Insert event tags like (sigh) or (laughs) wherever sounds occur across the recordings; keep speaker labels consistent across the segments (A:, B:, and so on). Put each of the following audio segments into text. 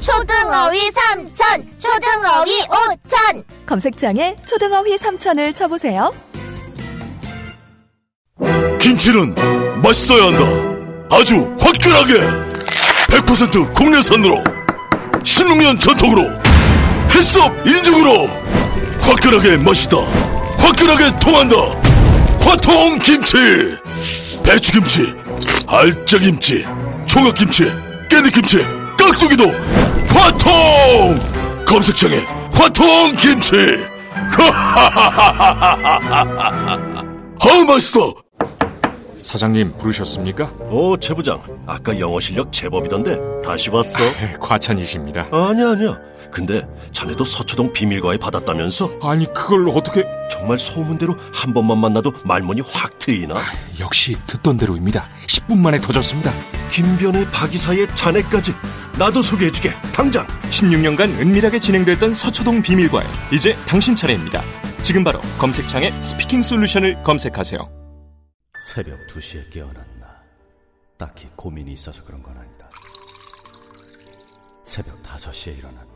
A: 초등어휘 삼천, 초등어휘 오천.
B: 검색창에 초등어휘 3천을 쳐보세요.
C: 김치는 맛있어야 한다. 아주 화끈하게 100% 국내산으로 16년 전통으로 햇섭 인증으로 화끈하게 맛있다. 화끈하게 통한다. 화통 김치. 배추 김치, 알짜김치, 총각김치, 깨잎김치, 깍두기도 화통. 검색창에 화통 김치. 아 (laughs) 맛있어.
D: 사장님 부르셨습니까?
E: 오, 최 부장. 아까 영어 실력 제법이던데 다시 왔어?
D: 네, 과찬이십니다.
E: 아니야, 아니야. 근데 자네도 서초동 비밀과에 받았다면서?
D: 아니 그걸 어떻게?
E: 정말 소문대로 한 번만 만나도 말문이 확 트이나?
D: 역시 듣던 대로입니다. 10분 만에 터졌습니다.
E: 김변의 박이사의 자네까지 나도 소개해주게. 당장.
D: 16년간 은밀하게 진행됐던 서초동 비밀과에 이제 당신 차례입니다. 지금 바로 검색창에 스피킹 솔루션을 검색하세요.
F: 새벽 2시에 깨어났나. 딱히 고민이 있어서 그런 건 아니다. 새벽 5시에 일어났나.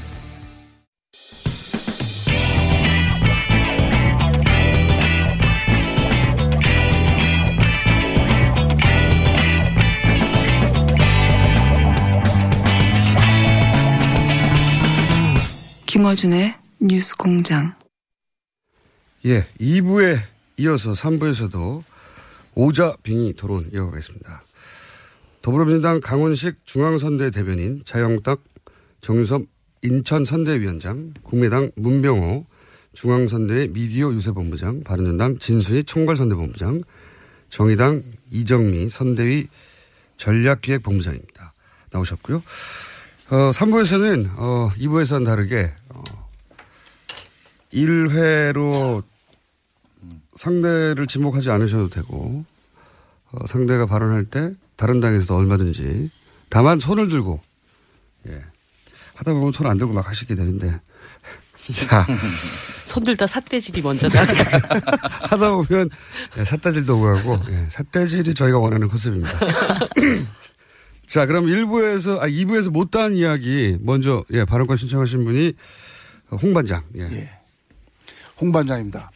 G: 김어준의 뉴스 공장.
H: 예, 2부에 이어서 3부에서도 오자 빙의 토론 이어가겠습니다. 더불어민주당 강원식 중앙선대 대변인 자영탁 정유섭 인천선대위원장 국민당 문병호 중앙선대의 미디어 유세본부장 바른정당 진수희 총괄선대본부장 정의당 이정미 선대위 전략기획본부장입니다. 나오셨고요. 어, 3부에서는 어, 2부에서는 다르게 어, 1회로 상대를 지목하지 않으셔도 되고 어, 상대가 발언할 때 다른 당에서도 얼마든지 다만 손을 들고 예. 하다 보면 손 안 들고 막 하시게 되는데 (laughs) 자 (laughs)
I: 손들다 삿대질이 먼저 나가. (laughs)
H: 하다 보면 예, 삿대질도 오고 하고 예, 삿대질이 저희가 원하는 컨셉입니다. 자 그럼 1부에서 아 2부에서 못다한 이야기 먼저 예 발언권 신청하신 분이 홍 반장 예.
J: 예. 홍 반장입니다.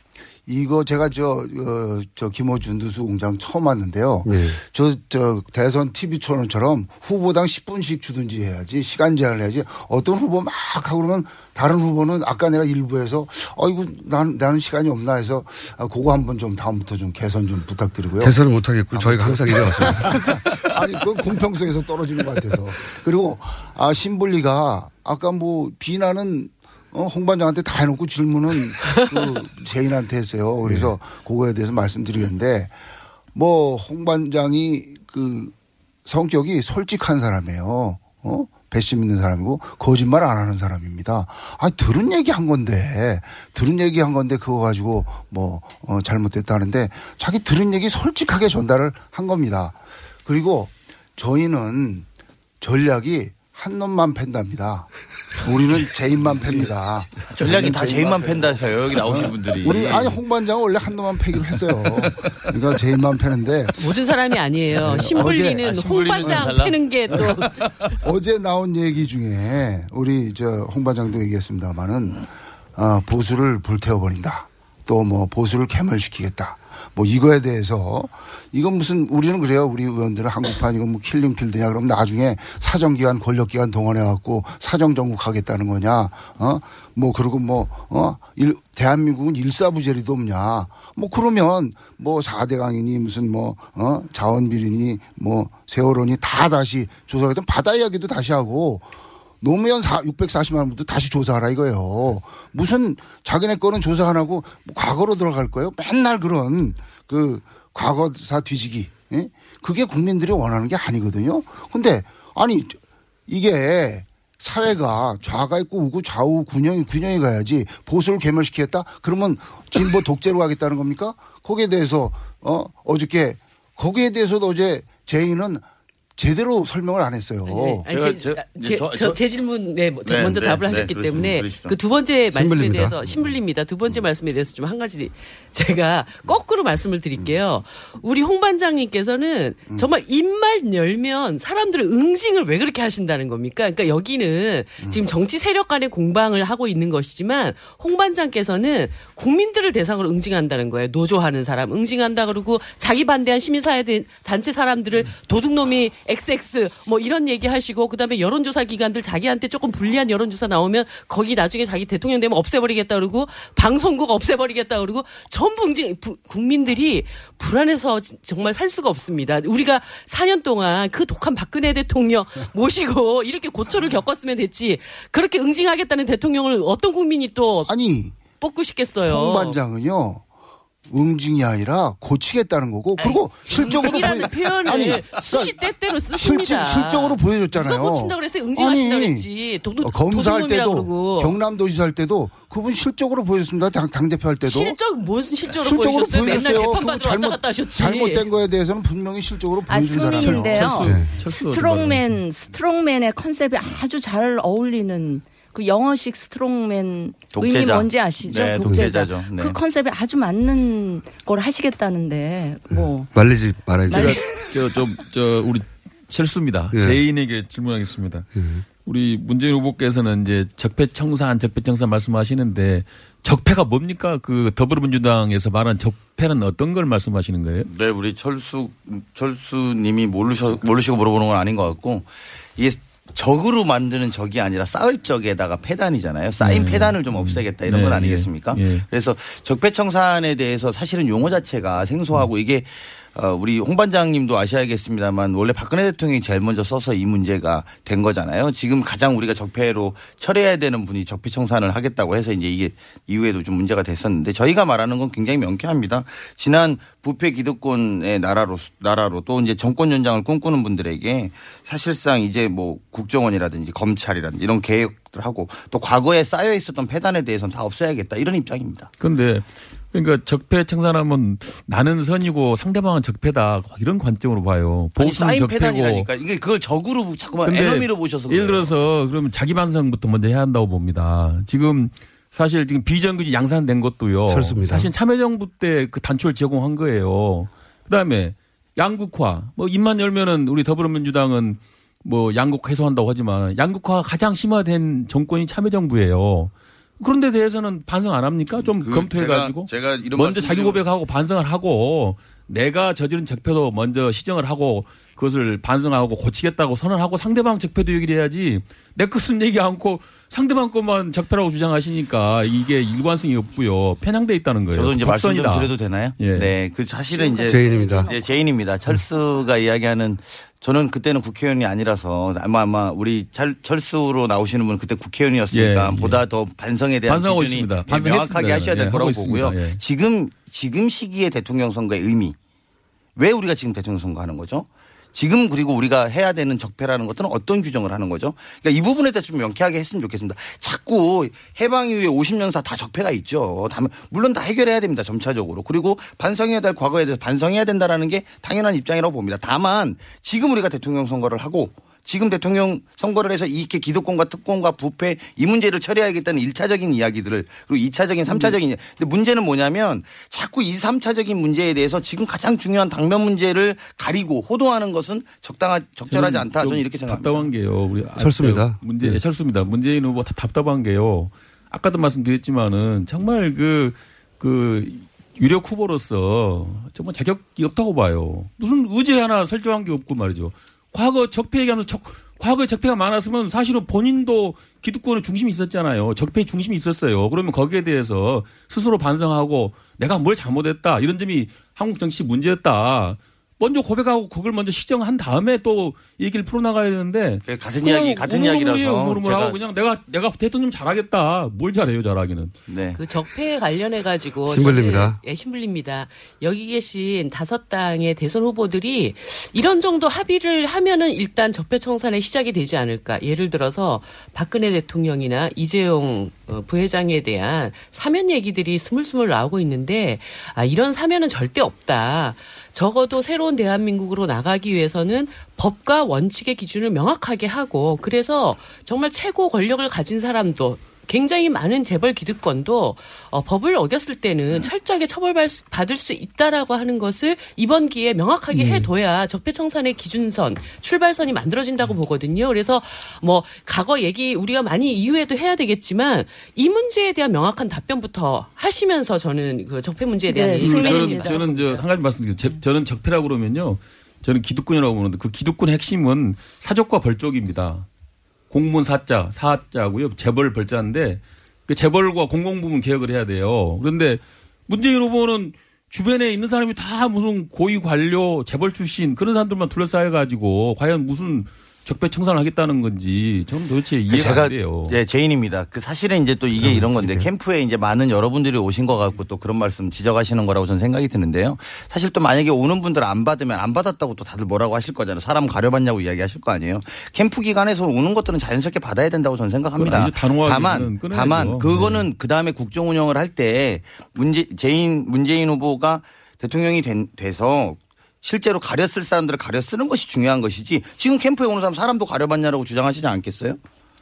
J: 이거 제가 저, 어, 저, 김호준 누수 공장 처음 왔는데요.
H: 네.
J: 저, 저, 대선 TV 토론처럼 후보당 10분씩 주든지 해야지, 시간 제한을 해야지, 어떤 후보 막 하고 그러면 다른 후보는 아까 내가 일부에서, 어이구, 나는, 나는 시간이 없나 해서, 아, 그거 한번 좀 다음부터 좀 개선 좀 부탁드리고요.
H: 개선을 못하겠고 저희가 항상 이래왔습니다. (laughs)
J: 아니, 그건 공평성에서 떨어지는 것 같아서. 그리고, 아, 신불리가 아까 뭐 비난은 어, 홍 반장한테 다 해놓고 질문은 (laughs) 그 제인한테 했어요. 그래서 그거에 대해서 말씀드리겠는데 뭐 홍 반장이 그 성격이 솔직한 사람이에요. 어? 배심 있는 사람이고 거짓말 안 하는 사람입니다. 아 들은 얘기 한 건데 들은 얘기 한 건데 그거 가지고 뭐 어, 잘못됐다는데 자기 들은 얘기 솔직하게 전달을 한 겁니다. 그리고 저희는 전략이 한 놈만 팬답니다. 우리는 제인만 팹니다.
K: 전략이 다 제인만 팬다서요. 여기 나오신 분들이.
J: 우리 아니 홍 반장은 원래 한 놈만 패기로 했어요. 그러니까 제인만 패는데
I: 모든 사람이 아니에요. 신불리는
J: 어제- 아,
I: 홍반장 패는 게 또 (laughs)
J: 어제 나온 얘기 중에 우리 저 홍 반장도 얘기했습니다만은 어, 보수를 불태워 버린다. 또 뭐 보수를 괴멸시키겠다. 뭐 이거에 대해서 이건 무슨 우리는 그래요. 우리 의원들은 한국판 이건 뭐 킬링필드냐 그럼 나중에 사정기관 권력기관 동원해 갖고 사정정국 하겠다는 거냐. 어? 뭐 그리고 뭐 어? 일, 대한민국은 일사부재리도 없냐. 뭐 그러면 뭐 4대 강이니 무슨 뭐 어? 자원비리니 뭐 세월호니 다 다시 조사하든 바다 이야기도 다시 하고 노무현 4, 640만 원부터 다시 조사하라 이거예요. 무슨 자기네 거는 조사 안 하고 뭐 과거로 들어갈 거예요. 맨날 그런 그 과거사 뒤지기. 예? 그게 국민들이 원하는 게 아니거든요. 근데 아니 이게 사회가 좌가 있고 우고 좌우 균형이 균형이 가야지 보수를 괴멸시키겠다 그러면 진보 독재로 가겠다는 겁니까? 거기에 대해서 어 어저께 거기에 대해서도 어제 제인은 제대로 설명을 안 했어요.
I: 네. 아니, 제, 제, 제,
J: 저-
I: 저,
J: 저-
I: 제 질문 네,
J: 네,
I: 먼저
J: 네,
I: 답을
J: 네,
I: 하셨기 때문에
J: 그러시죠.
I: 그두 번째 말씀에
H: 신불립니다.
I: 대해서 신불립니다. 두 번째 말씀에 대해서 좀 한 가지 (laughs) 제가 거꾸로 말씀을 드릴게요. 우리 홍 반장님께서는 정말 입만 열면 사람들을 응징을 왜 그렇게 하신다는 겁니까? 그러니까 여기는 지금 정치 세력 간의 공방을 하고 있는 것이지만 홍 반장께서는 국민들을 대상으로 응징한다는 거예요. 노조하는 사람 응징한다 그러고 자기 반대한 시민사회 단체 사람들을 도둑놈이 XX 뭐 이런 얘기 하시고 그다음에 여론조사 기관들 자기한테 조금 불리한 여론조사 나오면 거기 나중에 자기 대통령 되면 없애버리겠다 그러고 방송국 없애버리겠다 그러고 전부 국민들이 불안해서 지- 정말 살 수가 없습니다. 우리가 4년 동안 그 독한 박근혜 대통령 (laughs) 모시고 이렇게 고초를 겪었으면 됐지 그렇게 응징하겠다는 대통령을 어떤 국민이 또
J: 아니
I: 뽑고 싶겠어요.
J: 홍 반장은요. 응징이 아니라 고치겠다는 거고 그리고 실적으로
I: 응징이라는
J: 보여-
I: 표현을
J: 아니,
I: 수시 때때로 쓰십니다.
J: 실질, 실적 으로 보여줬잖아요.
I: 고친다 그랬어요? 응징하신다
J: 아니,
I: 그랬지. 도, 도,
J: 어, 검사할 때도
I: 그러고.
J: 경남도지사 할 때도 그분 실적으로 보여줬습니다. 당, 당 대표 할 때도.
I: 실적 무슨 실적으로
J: 실적으로
I: 보여주셨어요? 맨날
J: 보여줬어요.
I: 재판받으러
J: 그거
I: 왔다 갔다 하셨지.
J: 잘못된 거에 대해서는 분명히 실적으로
L: 아,
J: 보여준 사람이에요.
L: 승민인데요. strongman, strongman의 컨셉이 아주 잘 어울리는 그 영어식 스트롱맨 의미
K: 독재자.
L: 뭔지 아시죠?
K: 네, 독재자죠. 네.
L: 그 컨셉에 아주 맞는 걸 하시겠다는데 뭐
H: 말리지 말아야지.
M: 제가 저좀 저 우리 실수입니다.
H: 예.
M: 제인에게 질문하겠습니다. 우리 문재인 후보께서는 이제 적폐청산, 적폐청산 말씀하시는데 적폐가 뭡니까? 그 더불어민주당에서 말한 적폐는 어떤 걸 말씀하시는 거예요?
K: 네, 우리 철수 철수님이 모르셔 모르시고 물어보는 건 아닌 것 같고 이게 적으로 만드는 적이 아니라 쌓을 적에다가 폐단이잖아요. 쌓인
M: 네.
K: 폐단을 좀 없애겠다 이런
M: 네,
K: 건
M: 예,
K: 아니겠습니까?
M: 예.
K: 그래서 적폐청산에 대해서 사실은 용어 자체가 생소하고 이게 어, 우리 홍 반장님도 아셔야겠습니다만 원래 박근혜 대통령이 제일 먼저 써서 이 문제가 된 거잖아요. 지금 가장 우리가 적폐로 처리해야 되는 분이 적폐 청산을 하겠다고 해서 이제 이게 이후에도 좀 문제가 됐었는데 저희가 말하는 건 굉장히 명쾌합니다. 지난 부패 기득권의 나라로 나라로 또 이제 정권 연장을 꿈꾸는 분들에게 사실상 이제 뭐 국정원이라든지 검찰이라든지 이런 개혁들 하고 또 과거에 쌓여 있었던 폐단에 대해서는 다 없애야겠다 이런 입장입니다.
M: 그런데 그러니까 적폐 청산하면 나는 선이고 상대방은 적폐다 이런 관점으로 봐요. 보수는 적폐고.
K: 이게 그걸 적으로 자꾸만 에너미로 보셔서
M: 예를
K: 그래요.
M: 들어서 그러면 자기 반성부터 먼저 해야 한다고 봅니다. 지금 사실 지금 비정규직 양산된 것도요.
H: 철수입니다.
M: 사실 참여정부 때 그 단초를 제공한 거예요. 그다음에 양극화 뭐 입만 열면은 우리 더불어민주당은 뭐 양극 해소한다고 하지만 양극화 가장 심화된 정권이 참여정부예요. 그런 데 대해서는 반성 안 합니까? 좀
K: 그
M: 검토해가지고
K: 제가- 제가 이런
M: 먼저 자기 고백하고 반성을 하고 내가 저지른 적폐도 먼저 시정을 하고 그것을 반성하고 고치겠다고 선언하고 상대방 적폐도 얘기를 해야지 내 것은 얘기 않고 상대방 것만 적폐라고 주장하시니까 이게 일관성이 없고요 편향돼 있다는 거예요.
K: 저도 이제 말씀 좀. 드려도 되나요?
M: 예.
K: 네, 그 사실은 이제
H: 제인입니다.
K: 네, 제인입니다. 철수가 이야기하는 저는 그때는 국회의원이 아니라서 아마 아마 우리 철, 철수로 나오시는 분은 그때 국회의원이었으니까
M: 예, 예.
K: 보다 더 반성에 대한
M: 반성하고
K: 기준이
M: 있습니다.
K: 예. 명확하게 하셔야 될
M: 예,
K: 거라고 보고요. 지금 지금 시기에 대통령 선거의 의미 왜 우리가 지금 대통령 선거 하는 거죠? 지금 그리고 우리가 해야 되는 적폐라는 것들은 어떤 규정을 하는 거죠? 그러니까 이 부분에 대해서 좀 명쾌하게 했으면 좋겠습니다. 자꾸 해방 이후에 50년사 다 적폐가 있죠. 물론 다 해결해야 됩니다. 점차적으로. 그리고 반성해야 될 과거에 대해서 반성해야 된다라는 게 당연한 입장이라고 봅니다. 다만 지금 우리가 대통령 선거를 하고 지금 대통령 선거를 해서 이렇게 기득권과 특권과 부패 이 문제를 처리해야겠다는 1차적인 이야기들을 그리고 2차적인 3차적인 이야기. 근데 문제는 뭐냐면 자꾸 이 3차적인 문제에 대해서 지금 가장 중요한 당면 문제를 가리고 호도하는 것은 적당하 적절하지 않다. 저는 이렇게 생각합니다.
M: 답답한 게요. 우리
H: 철수입니다.
M: 문재
H: 네.
M: 철수입니다. 문재인 후보 다 답답한 게요. 아까도 말씀드렸지만은 정말 그그 유력 후보로서 정말 자격이 없다고 봐요. 무슨 의제 하나 설정한 게 없고 말이죠. 과거 적폐 얘기하면서 적, 과거에 적폐가 많았으면 사실은 본인도 기득권의 중심이 있었잖아요. 적폐의 중심이 있었어요. 그러면 거기에 대해서 스스로 반성하고 내가 뭘 잘못했다 이런 점이 한국 정치 문제였다. 먼저 고백하고 그걸 먼저 시정한 다음에 또 얘기를 풀어나가야 되는데
K: 네, 같은 이야기, 같은 이야기라서
M: 우물우물
K: 제가-
M: 하고 그냥 내가 내가 대통령 잘하겠다. 뭘 잘해요, 잘하기는.
K: 네.
I: 그 적폐에 관련해 가지고
M: 신불립니다.
I: 예, 신불립니다. 여기 계신 다섯 당의 대선 후보들이 이런 정도 합의를 하면은 일단 적폐 청산의 시작이 되지 않을까. 예를 들어서 박근혜 대통령이나 이재용 어, 부회장에 대한 사면 얘기들이 스물스물 나오고 있는데 아 이런 사면은 절대 없다. 적어도 새로운 대한민국으로 나가기 위해서는 법과 원칙의 기준을 명확하게 하고 그래서 정말 최고 권력을 가진 사람도 굉장히 많은 재벌 기득권도 어, 법을 어겼을 때는 철저하게 처벌받을 수 있다라고 하는 것을 이번 기회에 명확하게 해둬야 적폐청산의 기준선, 출발선이 만들어진다고 보거든요. 그래서 뭐 과거 얘기 우리가 많이 이후에도 해야 되겠지만 이 문제에 대한 명확한 답변부터 하시면서 저는 그 적폐 문제에 대한
L: 네,
I: 얘기를
M: 저는. 저는 저 한 가지 말씀드리죠. 제- 저는 적폐라고 그러면요. 저는 기득권이라고 보는데 그 기득권의 핵심은 사족과 벌족입니다. 공무원 사자, 사자고요. 재벌 벌자인데 그 재벌과 공공부문 개혁을 해야 돼요. 그런데 문재인 후보는 주변에 있는 사람이 다 무슨 고위 관료, 재벌 출신 그런 사람들만 둘러싸여 가지고 과연 무슨 적폐 청산을 하겠다는 건지 저는 도대체
K: 그
M: 이해가
K: 제가
M: 안 돼요.
K: 예, 제인입니다. 그 사실은 이제 또 이게 이런 건데 캠프에 이제 많은 여러분들이 오신 것 같고 또 그런 말씀 지적하시는 거라고 저는 생각이 드는데요. 사실 또 만약에 오는 분들 안 받으면 안 받았다고 또 다들 뭐라고 하실 거잖아요. 사람 가려봤냐고 이야기하실 거 아니에요. 캠프 기간에서 오는 것들은 자연스럽게 받아야 된다고 저는 생각합니다. 다만. 다만 그거는 그 다음에 국정 운영을 할 때 문재 제인 문재인 후보가 대통령이 된, 돼서 실제로 가려 쓸 사람들을 가려 쓰는 것이 중요한 것이지 지금 캠프에 오는 사람 사람도 가려봤냐라고 주장하시지 않겠어요?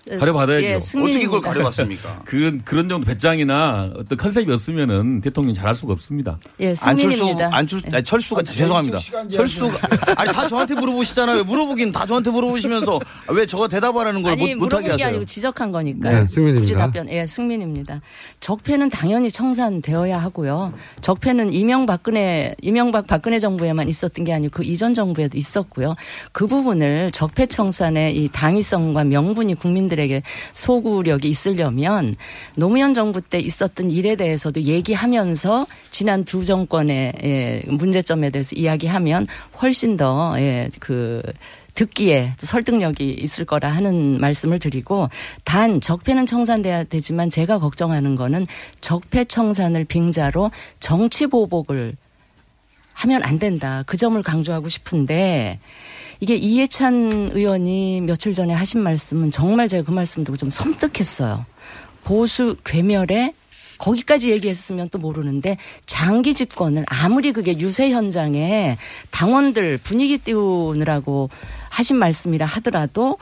M: 가려받아야죠.
L: 예.
K: 어떻게 그걸 가려봤습니까? (laughs)
M: 그런 그런 정도 배짱이나 어떤 컨셉이었으면은 대통령 잘할 수가 없습니다.
L: 예, 승민입니다.
K: 안철수 아니, 철수가 죄송합니다. 철수가 아니 다 저한테 물어보시잖아요. 왜 물어보긴 다 저한테 물어보시면서 왜 저거 대답하라는 걸 못, 못하게 하세요?
L: 아니고 지적한 거니까요.
H: 네, 승민입니다.
L: 굳이 답변. 예, 승민입니다. 적폐는 당연히 청산되어야 하고요. 적폐는 이명박근혜 이명박 박근혜 정부에만 있었던 게 아니고 그 이전 정부에도 있었고요. 그 부분을 적폐 청산의 이 당위성과 명분이 국민들 에게 소구력이 있으려면 노무현 정부 때 있었던 일에 대해서도 얘기하면서 지난 두 정권의 예, 문제점에 대해서 이야기하면 훨씬 더 예, 그 듣기에 설득력이 있을 거라 하는 말씀을 드리고 단 적폐는 청산돼야 되지만 제가 걱정하는 거는 적폐 청산을 빙자로 정치 보복을 하면 안 된다. 그 점을 강조하고 싶은데 이게 이해찬 의원이 며칠 전에 하신 말씀은 정말 제가 그 말씀 듣고 좀 섬뜩했어요. 보수 괴멸에 거기까지 얘기했으면 또 모르는데 장기 집권을 아무리 그게 유세 현장에 당원들 분위기 띄우느라고 하신 말씀이라 하더라도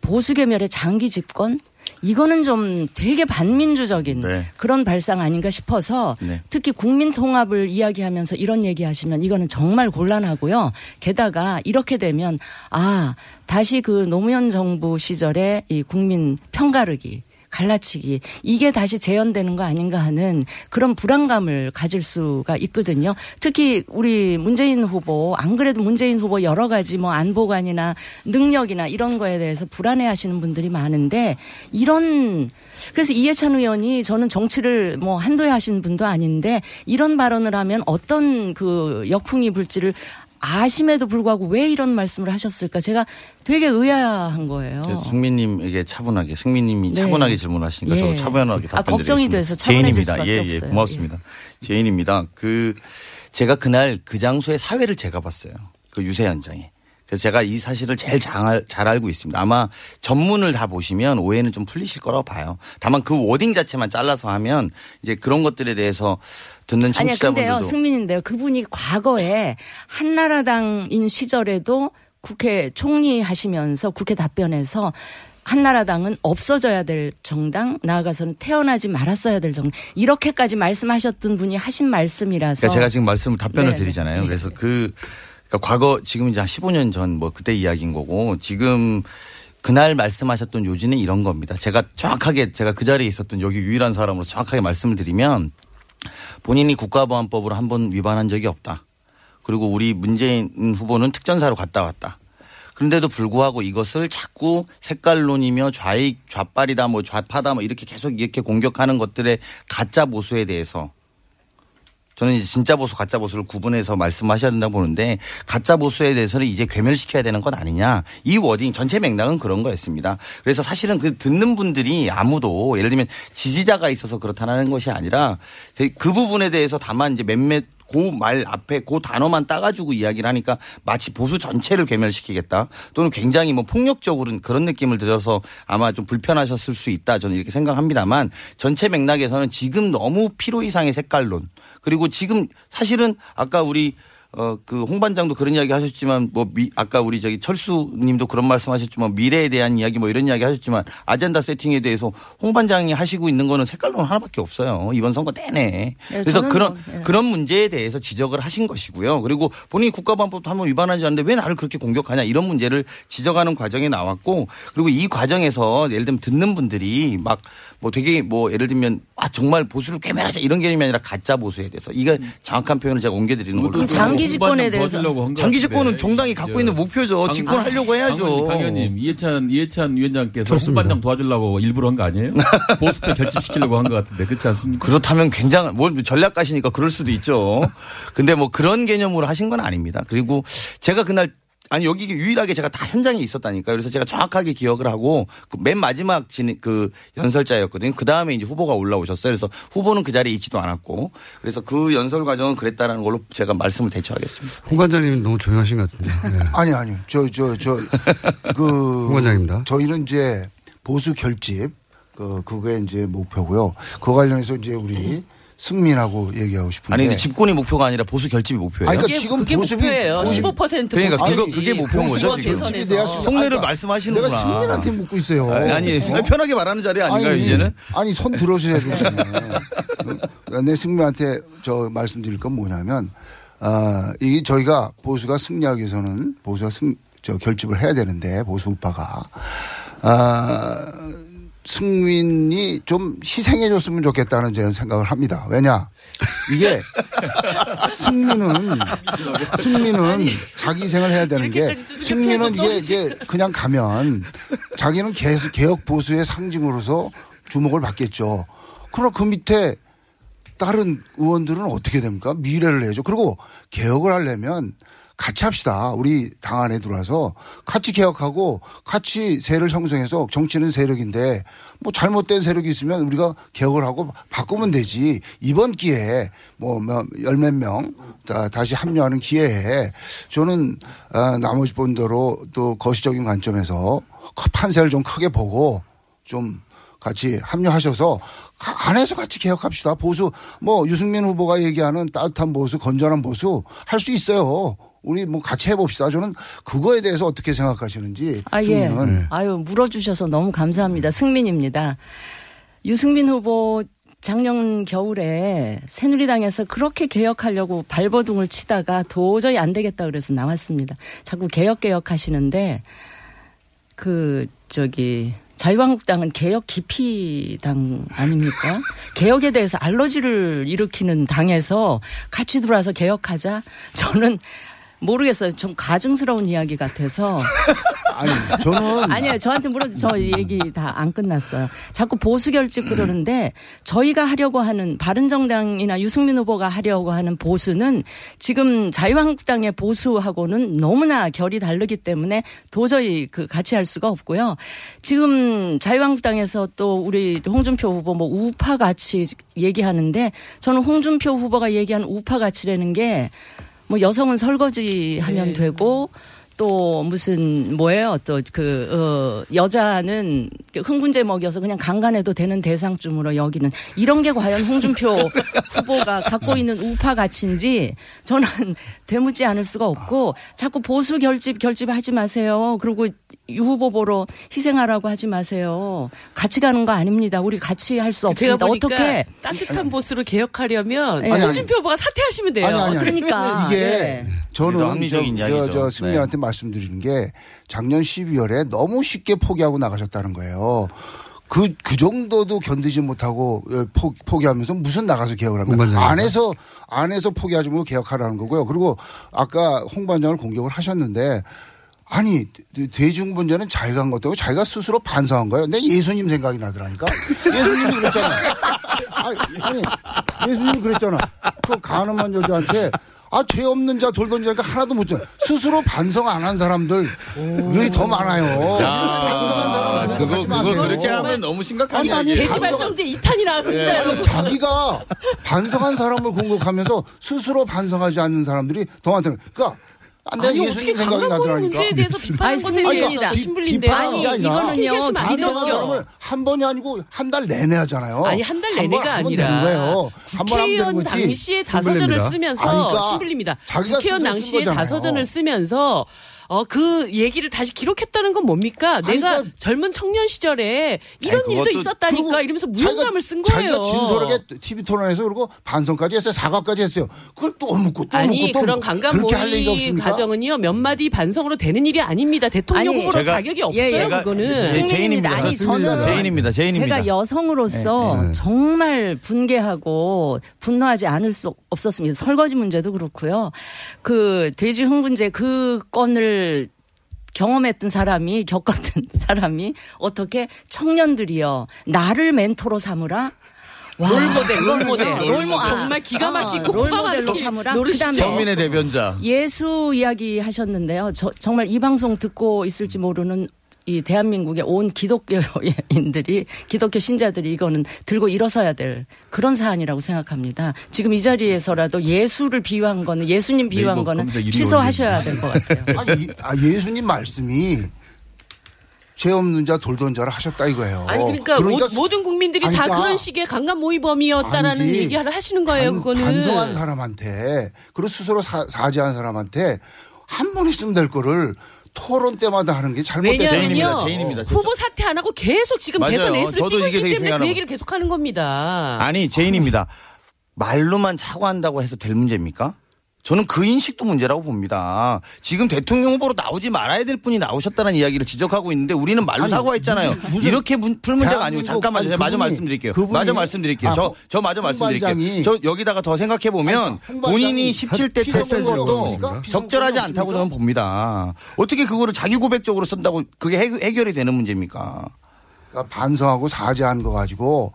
L: 보수 괴멸의 장기 집권 이거는 좀 되게 반민주적인
K: 네.
L: 그런 발상 아닌가 싶어서
K: 네.
L: 특히 국민 통합을 이야기하면서 이런 얘기하시면 이거는 정말 곤란하고요. 게다가 이렇게 되면 아 다시 그 노무현 정부 시절에 이 국민 편가르기 갈라치기 이게 다시 재현되는 거 아닌가 하는 그런 불안감을 가질 수가 있거든요. 특히 우리 문재인 후보 안 그래도 문재인 후보 여러 가지 뭐 안보관이나 능력이나 이런 거에 대해서 불안해하시는 분들이 많은데 이런 그래서 이해찬 의원이 저는 정치를 뭐 한도에 하신 분도 아닌데 이런 발언을 하면 어떤 그 역풍이 불지를 아심에도 불구하고 왜 이런 말씀을 하셨을까 제가 되게 의아한 거예요.
K: 저 승민님에게 차분하게 승민님이
L: 네.
K: 차분하게 질문하시니까
L: 예.
K: 저도 차분하게
L: 아,
K: 답변드리겠습니다.
L: 걱정이 돼서
K: 제인입니다. 예, 예,
L: 없어요.
K: 고맙습니다. 제인입니다. 그 제가 그날 그 장소의 사회를 제가 봤어요. 그 유세 현장에. 그래서 제가 이 사실을 제일 잘, 잘 알고 있습니다. 아마 전문을 다 보시면 오해는 좀 풀리실 거라고 봐요. 다만 그 wording 자체만 잘라서 하면 이제 그런 것들에 대해서 듣는
L: 아니야, 근데요,
K: 청취자분들도
L: 승민인데요. 그분이 과거에 한나라당인 시절에도 국회 총리 하시면서 국회 답변에서 한나라당은 없어져야 될 정당, 나아가서는 태어나지 말았어야 될 정당. 이렇게까지 말씀하셨던 분이 하신 말씀이라서.
K: 그러니까 제가 지금 말씀을 답변을
L: 네,
K: 드리잖아요.
L: 네.
K: 그래서 그 그러니까 과거 지금 이제 한 15년 전 뭐 그때 이야기인 거고 지금 그날 말씀하셨던 요지는 이런 겁니다. 제가 정확하게 제가 그 자리에 있었던 여기 유일한 사람으로 정확하게 말씀을 드리면 본인이 국가보안법으로 한번 위반한 적이 없다. 그리고 우리 문재인 후보는 특전사로 갔다 왔다. 그런데도 불구하고 이것을 자꾸 색깔론이며 좌익, 좌빨이다, 뭐 좌파다, 뭐 이렇게 계속 이렇게 공격하는 것들의 가짜 보수에 대해서 저는 이제 진짜 보수, 가짜 보수를 구분해서 말씀하셔야 된다고 보는데 가짜 보수에 대해서는 이제 괴멸시켜야 되는 것 아니냐. 이 워딩 전체 맥락은 그런 거였습니다. 그래서 사실은 그 듣는 분들이 아무도 예를 들면 지지자가 있어서 그렇다는 것이 아니라 그 부분에 대해서 다만 이제 몇몇 그 말 앞에 그 단어만 따가지고 이야기를 하니까 마치 보수 전체를 괴멸시키겠다. 또는 굉장히 뭐 폭력적으로 그런 느낌을 들어서 아마 좀 불편하셨을 수 있다. 저는 이렇게 생각합니다만 전체 맥락에서는 지금 너무 피로 이상의 색깔론. 그리고 지금 사실은 아까 우리 어, 그, 홍 반장도 그런 이야기 하셨지만, 뭐, 미, 아까 우리 저기 철수 님도 그런 말씀 하셨지만, 미래에 대한 이야기 뭐 이런 이야기 하셨지만, 아젠다 세팅에 대해서 홍 반장이 하시고 있는 거는 색깔론 하나밖에 없어요. 이번 선거 내내.
L: 네,
K: 그래서 그런,
L: 뭐, 예.
K: 그런 문제에 대해서 지적을 하신 것이고요. 그리고 본인이 국가보안법도 한번 위반하지 않는데 왜 나를 그렇게 공격하냐 이런 문제를 지적하는 과정에 나왔고, 그리고 이 과정에서 예를 들면 듣는 분들이 막 뭐 되게 뭐 예를 들면 아 정말 보수를 꿰매라자 이런 개념이 아니라 가짜 보수에 대해서 이게 정확한 표현을 제가 옮겨드리는 걸로
L: 그럼 장기 집권에 대해서
K: 장기 집권은 정당이 갖고 있는 목표죠.
M: 강-
K: 집권하려고 해야죠.
M: 강 의원님 이해찬 이해찬 위원장께서. 홍반장 도와주려고 일부러 한 거 아니에요? (laughs) 보수표 결집시키려고 한 것 같은데 그렇지 않습니까?
K: 그렇다면 굉장한 뭘 전략가시니까 그럴 수도 있죠. 근데 뭐 그런 개념으로 하신 건 아닙니다. 그리고 제가 그날 아니 여기 유일하게 제가 다 현장에 있었다니까요. 그래서 제가 정확하게 기억을 하고 그 맨 마지막 진, 그 연설자였거든요. 그 다음에 이제 후보가 올라오셨어요. 그래서 후보는 그 자리에 있지도 않았고 그래서 그 연설 과정은 그랬다라는 걸로 제가 말씀을 대처하겠습니다.
H: 홍 관장님 너무 조용하신 것 같은데. 예. (laughs)
J: 아니 아니요. 저 저 저그
H: 홍 관장입니다.
J: 저희는 이제 보수 결집 그 그게 이제 목표고요. 그 관련해서 이제 우리 승민하고 얘기하고 싶은데.
K: 아니 근데 집권이 목표가 아니라 보수 결집이 목표예요.
J: 아니, 그러니까 지금
I: 그게
J: 보수비
I: 목표예요.
J: 50
I: 15%
K: 그러니까 그거. 그게 목표인 거죠 지금. 속내를
J: 아니, 그러니까
K: 말씀하시는구나.
J: 내가 승민한테 묻고 있어요.
K: 아니, 아니
J: 어?
K: 편하게 말하는 자리 아닌가요
J: 아니,
K: 이제는?
J: 아니 손 들어줘야 되겠네. 내 승민한테 저 말씀드릴 건 뭐냐면 아 이게 저희가 보수가 승리하기 위해서는 보수가 승 저 결집을 해야 되는데 보수 우파가 아 승민이 좀 희생해줬으면 좋겠다는 저는 생각을 합니다. 왜냐 이게 승민은 승민은 자기 희생을 해야 되는 게 승민은 이게 이게 그냥 가면 자기는 계속 개혁 보수의 상징으로서 주목을 받겠죠. 그러나 그 밑에 다른 의원들은 어떻게 됩니까? 미래를 내죠. 그리고 개혁을 하려면 같이 합시다. 우리 당 안에 들어와서 같이 개혁하고 같이 세를 형성해서 정치는 세력인데 뭐 잘못된 세력이 있으면 우리가 개혁을 하고 바꾸면 되지. 이번 기회에 뭐 열 몇 명 다- 다시 합류하는 기회에 저는 아, 나머지 분대로 또 거시적인 관점에서 판세를 좀 크게 보고 좀 같이 합류하셔서 가- 안에서 같이 개혁합시다. 보수 뭐 유승민 후보가 얘기하는 따뜻한 보수, 건전한 보수 할 수 있어요. 우리 뭐 같이 해봅시다. 저는 그거에 대해서 어떻게 생각하시는지.
L: 아, 예.
J: 승민은.
L: 아유, 물어주셔서 너무 감사합니다. 승민입니다. 유승민 후보 작년 겨울에 새누리당에서 그렇게 개혁하려고 발버둥을 치다가 도저히 안 되겠다 그래서 나왔습니다. 자꾸 개혁 개혁 하시는데 그 저기 자유한국당은 개혁 기피당 아닙니까? (laughs) 개혁에 대해서 알러지를 일으키는 당에서 같이 들어와서 개혁하자. 저는 모르겠어요. 좀 가증스러운 이야기 같아서. (laughs)
J: 아니, 저는.
L: 아니요, 저한테 물어, 저 얘기 다 안 끝났어요. 자꾸 보수 결집 그러는데, 저희가 하려고 하는, 바른정당이나 유승민 후보가 하려고 하는 보수는 지금 자유한국당의 보수하고는 너무나 결이 다르기 때문에 도저히 그 같이 할 수가 없고요. 지금 자유한국당에서 또 우리 홍준표 후보 뭐 우파 가치 얘기하는데, 저는 홍준표 후보가 얘기하는 우파 가치라는 게, 뭐 여성은 설거지 하면
I: 네.
L: 되고 또 무슨 뭐예요 또그 어, 여자는 흥분제 먹여서 그냥 강간해도 되는 대상쯤으로 여기는 이런 게 과연 홍준표 (laughs) 후보가 갖고 있는 우파 가치인지 저는 (laughs) 되묻지 않을 수가 없고 자꾸 보수 결집 결집하지 마세요 그리고 유 후보 보러 희생하라고 하지 마세요 같이 가는 거 아닙니다 우리 같이 할 수 없습니다 어떻게
I: 따뜻한 보수로 개혁하려면
L: 아니, 아니.
I: 홍준표 후보가 사퇴하시면 돼요.
J: 아니, 아니, 아니.
L: 그러니까,
J: 이게
L: 예.
J: 저는 저,
K: 합리적인
J: 저,
K: 이야기죠.
J: 저
K: 네.
J: 승민한테 말씀드리는 게 작년 12월에 너무 쉽게 포기하고 나가셨다는 거예요. 그, 그 정도도 견디지 못하고 어, 포, 포기하면서 무슨 나가서 개혁을 합니까? 안에서, 안에서 포기하지 말고 개혁하라는 거고요. 그리고 아까 홍반장을 공격을 하셨는데 아니, 대- 대중분자는 자기가 한 것도 아니고 자기가 스스로 반성한 거예요. 내 예수님 생각이 나더라니까. (laughs) 예수님이 그랬잖아. 아니, 아니, 예수님이 그랬잖아. 그 가늠한 여자한테 아, 죄 없는 자 돌던 자니까 하나도 못 줘. 스스로 반성 안 한 사람들이 더 많아요.
K: 야, 그거, 그거 그렇게 하면 너무 심각한
J: 아니, 아니.
I: 돼지발정제 2탄이 나왔습니다. 여러분.
J: 자기가 반성한 사람을 공격하면서 스스로 반성하지 않는 사람들이 더 많다는. 그러니까 안 돼,
I: 아니,
J: 예수님
I: 어떻게
J: 생각이 나더라니까.
I: 문제에 대해서
L: 아니,
I: 것에. 대해서 신불린데
L: 아니, 이거는요, 기독교.
J: 한 번이 아니고 한 달 내내 하잖아요.
I: 아니
J: 한달번
I: 내내가 아니라 국회의원. 당시에 자서전을. 쓰면서
J: 그러니까
I: 신불립니다. 국회의원 당시에. 자서전을 쓰면서 어 그 얘기를 다시 기록했다는 건 뭡니까? 내가 젊은 청년 시절에 이런
J: 아니,
I: 일도 있었다니까 이러면서 무용담을 쓴 거예요.
J: 자기가 진솔하게 TV 토론에서 그리고 반성까지 했어요. 사과까지 했어요. 그걸 또 묻고 또
I: 아니
J: 묻고 또
I: 그런. 강간 모의? 과정은요 몇 마디 반성으로 되는 일이 아닙니다. 대통령
L: 아니,
I: 후보로
K: 제가-
I: 자격이 없어요.
L: 예, 예.
I: 그거는
K: 네. 제인입니다.
L: 아니
K: 제인입니다.
L: 저는
K: 제인입니다. 제인입니다.
L: 제가 여성으로서
H: 네. 네.
L: 정말 분개하고 분노하지 않을 수 없었습니다. 설거지 문제도 그렇고요. 그 돼지 흥분제 그 건을 경험했던 사람이 겪었던 (laughs) 사람이 어떻게 청년들이요 나를 멘토로 삼으라 와,
I: 롤모델. 롤모델.
L: 롤모- 아,
I: 정말 기가 막히고
L: 어,
I: 코가
L: 롤모델로 삼으라. 그다음에
K: 국민의 대변자.
L: 예수 이야기 하셨는데요. 저, 정말 이 방송 듣고 있을지 모르는 이 대한민국의 온 기독교인들이 기독교 신자들이 이거는 들고 일어서야 될 그런 사안이라고 생각합니다. 지금 이 자리에서라도 예수를 비유한 거는 예수님 비유한
M: 네이버
L: 거는
M: 검색 1위
L: 취소하셔야 될 것 같아요. (laughs)
J: 아니, 이- 아, 예수님 말씀이 죄 없는 자 돌던 자를 하셨다 이거예요.
I: 아니 그러니까, 모, 모든 국민들이
J: 아니,
I: 다
J: 그러니까
I: 그런 식의 강간 모의범이었다라는
J: 아니지.
I: 얘기를 하시는 거예요.
J: 반-
I: 그거는
J: 반성한 사람한테 그리고 스스로 사, 사죄한 사람한테 한번 했으면 될 거를 토론 때마다 하는 게 잘못됐어요.
I: 왜냐하면요 후보 사퇴 안 하고 계속 지금
K: 맞아요.
I: 대선 레이스를
K: 저도
I: 뛰고
K: 이게
I: 있기
K: 되게
I: 때문에 그
K: 중요하다고.
I: 얘기를 계속하는 겁니다.
K: 아니 제인입니다. 말로만 사과한다고 해서 될 문제입니까? 저는 그 인식도 문제라고 봅니다. 지금 대통령 후보로 나오지 말아야 될 분이 나오셨다는 이야기를 지적하고 있는데 우리는 말로
J: 아니,
K: 사과했잖아요.
J: 무슨- 무슨
K: 이렇게 문- 풀 문제가 아니고 잠깐만요.
J: 아니,
K: 제가 마저 말씀드릴게요.
J: 그분이-
K: 마저 말씀드릴게요.
J: 아,
K: 저,
J: 홍-
K: 저 마저 말씀드릴게요. 저 여기다가 더 생각해 보면 본인이 17대 때쓴
J: 비서실로
K: 것도? 적절하지 않다고? 저는 봅니다. 어떻게 그거를 자기 고백적으로 쓴다고 그게 해- 해결이 되는 문제입니까?
J: 그러니까 반성하고 사죄한 거 가지고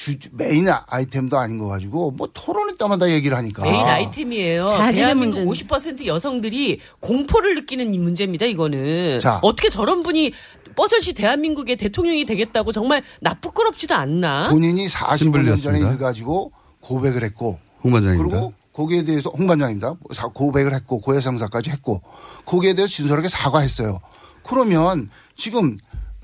J: 주, 메인 아이템도 아닌 거 가지고 뭐 토론에 때마다 얘기를 하니까.
I: 메인 아이템이에요. 대한민국
L: 문제는-
I: 50% 여성들이 공포를 느끼는 이 문제입니다. 이거는
J: 자.
I: 어떻게 저런 분이 뻐젓이 대한민국의 대통령이 되겠다고 정말 낯부끄럽지도 않나?
J: 본인이 45년 전에. 일 가지고 고백을 했고
H: 홍반장입니다.
J: 그리고 거기에 대해서 홍반장입니다. 사- 고백을 했고 고해성사까지 했고 거기에 대해서 진솔하게 사과했어요. 그러면 지금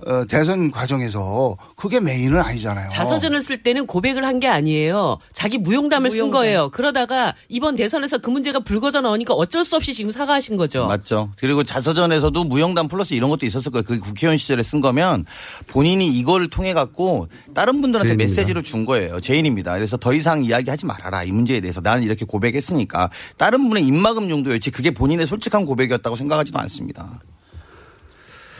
J: 어, 대선 과정에서 그게 메인은 아니잖아요.
I: 자서전을 쓸 때는 고백을 한 게 아니에요. 자기 무용담을 쓴
L: 무용담.
I: 거예요. 그러다가 이번 대선에서 그 문제가 불거져 나오니까 어쩔 수 없이 지금 사과하신 거죠.
K: 맞죠. 그리고 자서전에서도 무용담 플러스 이런 것도 있었을 거예요. 그 국회의원 시절에 쓴 거면 본인이 이걸 통해 갖고 다른 분들한테
H: 제인입니다.
K: 메시지를 준 거예요. 제인입니다. 그래서 더 이상 이야기하지 말아라. 이 문제에 대해서 나는 이렇게 고백했으니까 다른 분의 입막음 정도였지 그게 본인의 솔직한 고백이었다고 생각하지도 않습니다.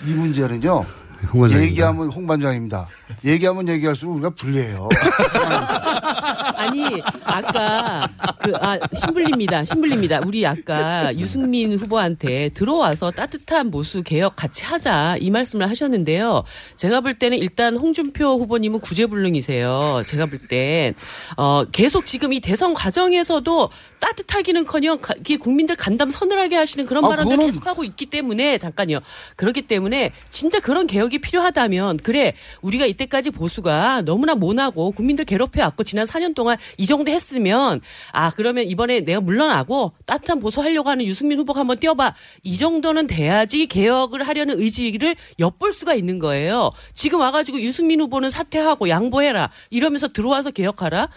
J: 이 문제는요.
H: 홍반장입니다.
J: 얘기하면 홍 반장입니다. 얘기하면 얘기할수록 우리가 불리해요. (laughs)
I: 아니 아까 그아 신불립니다. 신불립니다. 우리 아까 유승민 후보한테 들어와서 따뜻한 보수 개혁 같이 하자 이 말씀을 하셨는데요. 제가 볼 때는 일단 홍준표 후보님은 구제불능이세요. 제가 볼 땐 어, 계속 지금 이 대선 과정에서도 따뜻하기는커녕 가- 국민들 간담 서늘하게 하시는 그런
J: 아,
I: 발언들
J: 그거는-
I: 계속하고 있기 때문에 잠깐요. 그렇기 때문에 진짜 그런 개혁이 필요하다면 그래 우리가 이때까지 보수가 너무나 모나고 국민들 괴롭혀 왔고 지난 4년 동안 이 정도 했으면 아 그러면 이번에 내가 물러나고 따뜻한 보수 하려고 하는 유승민 후보가 한번 뛰어봐 이 정도는 돼야지 개혁을 하려는 의지를 엿볼 수가 있는 거예요. 지금 와가지고 유승민 후보는 사퇴하고 양보해라 이러면서 들어와서 개혁하라.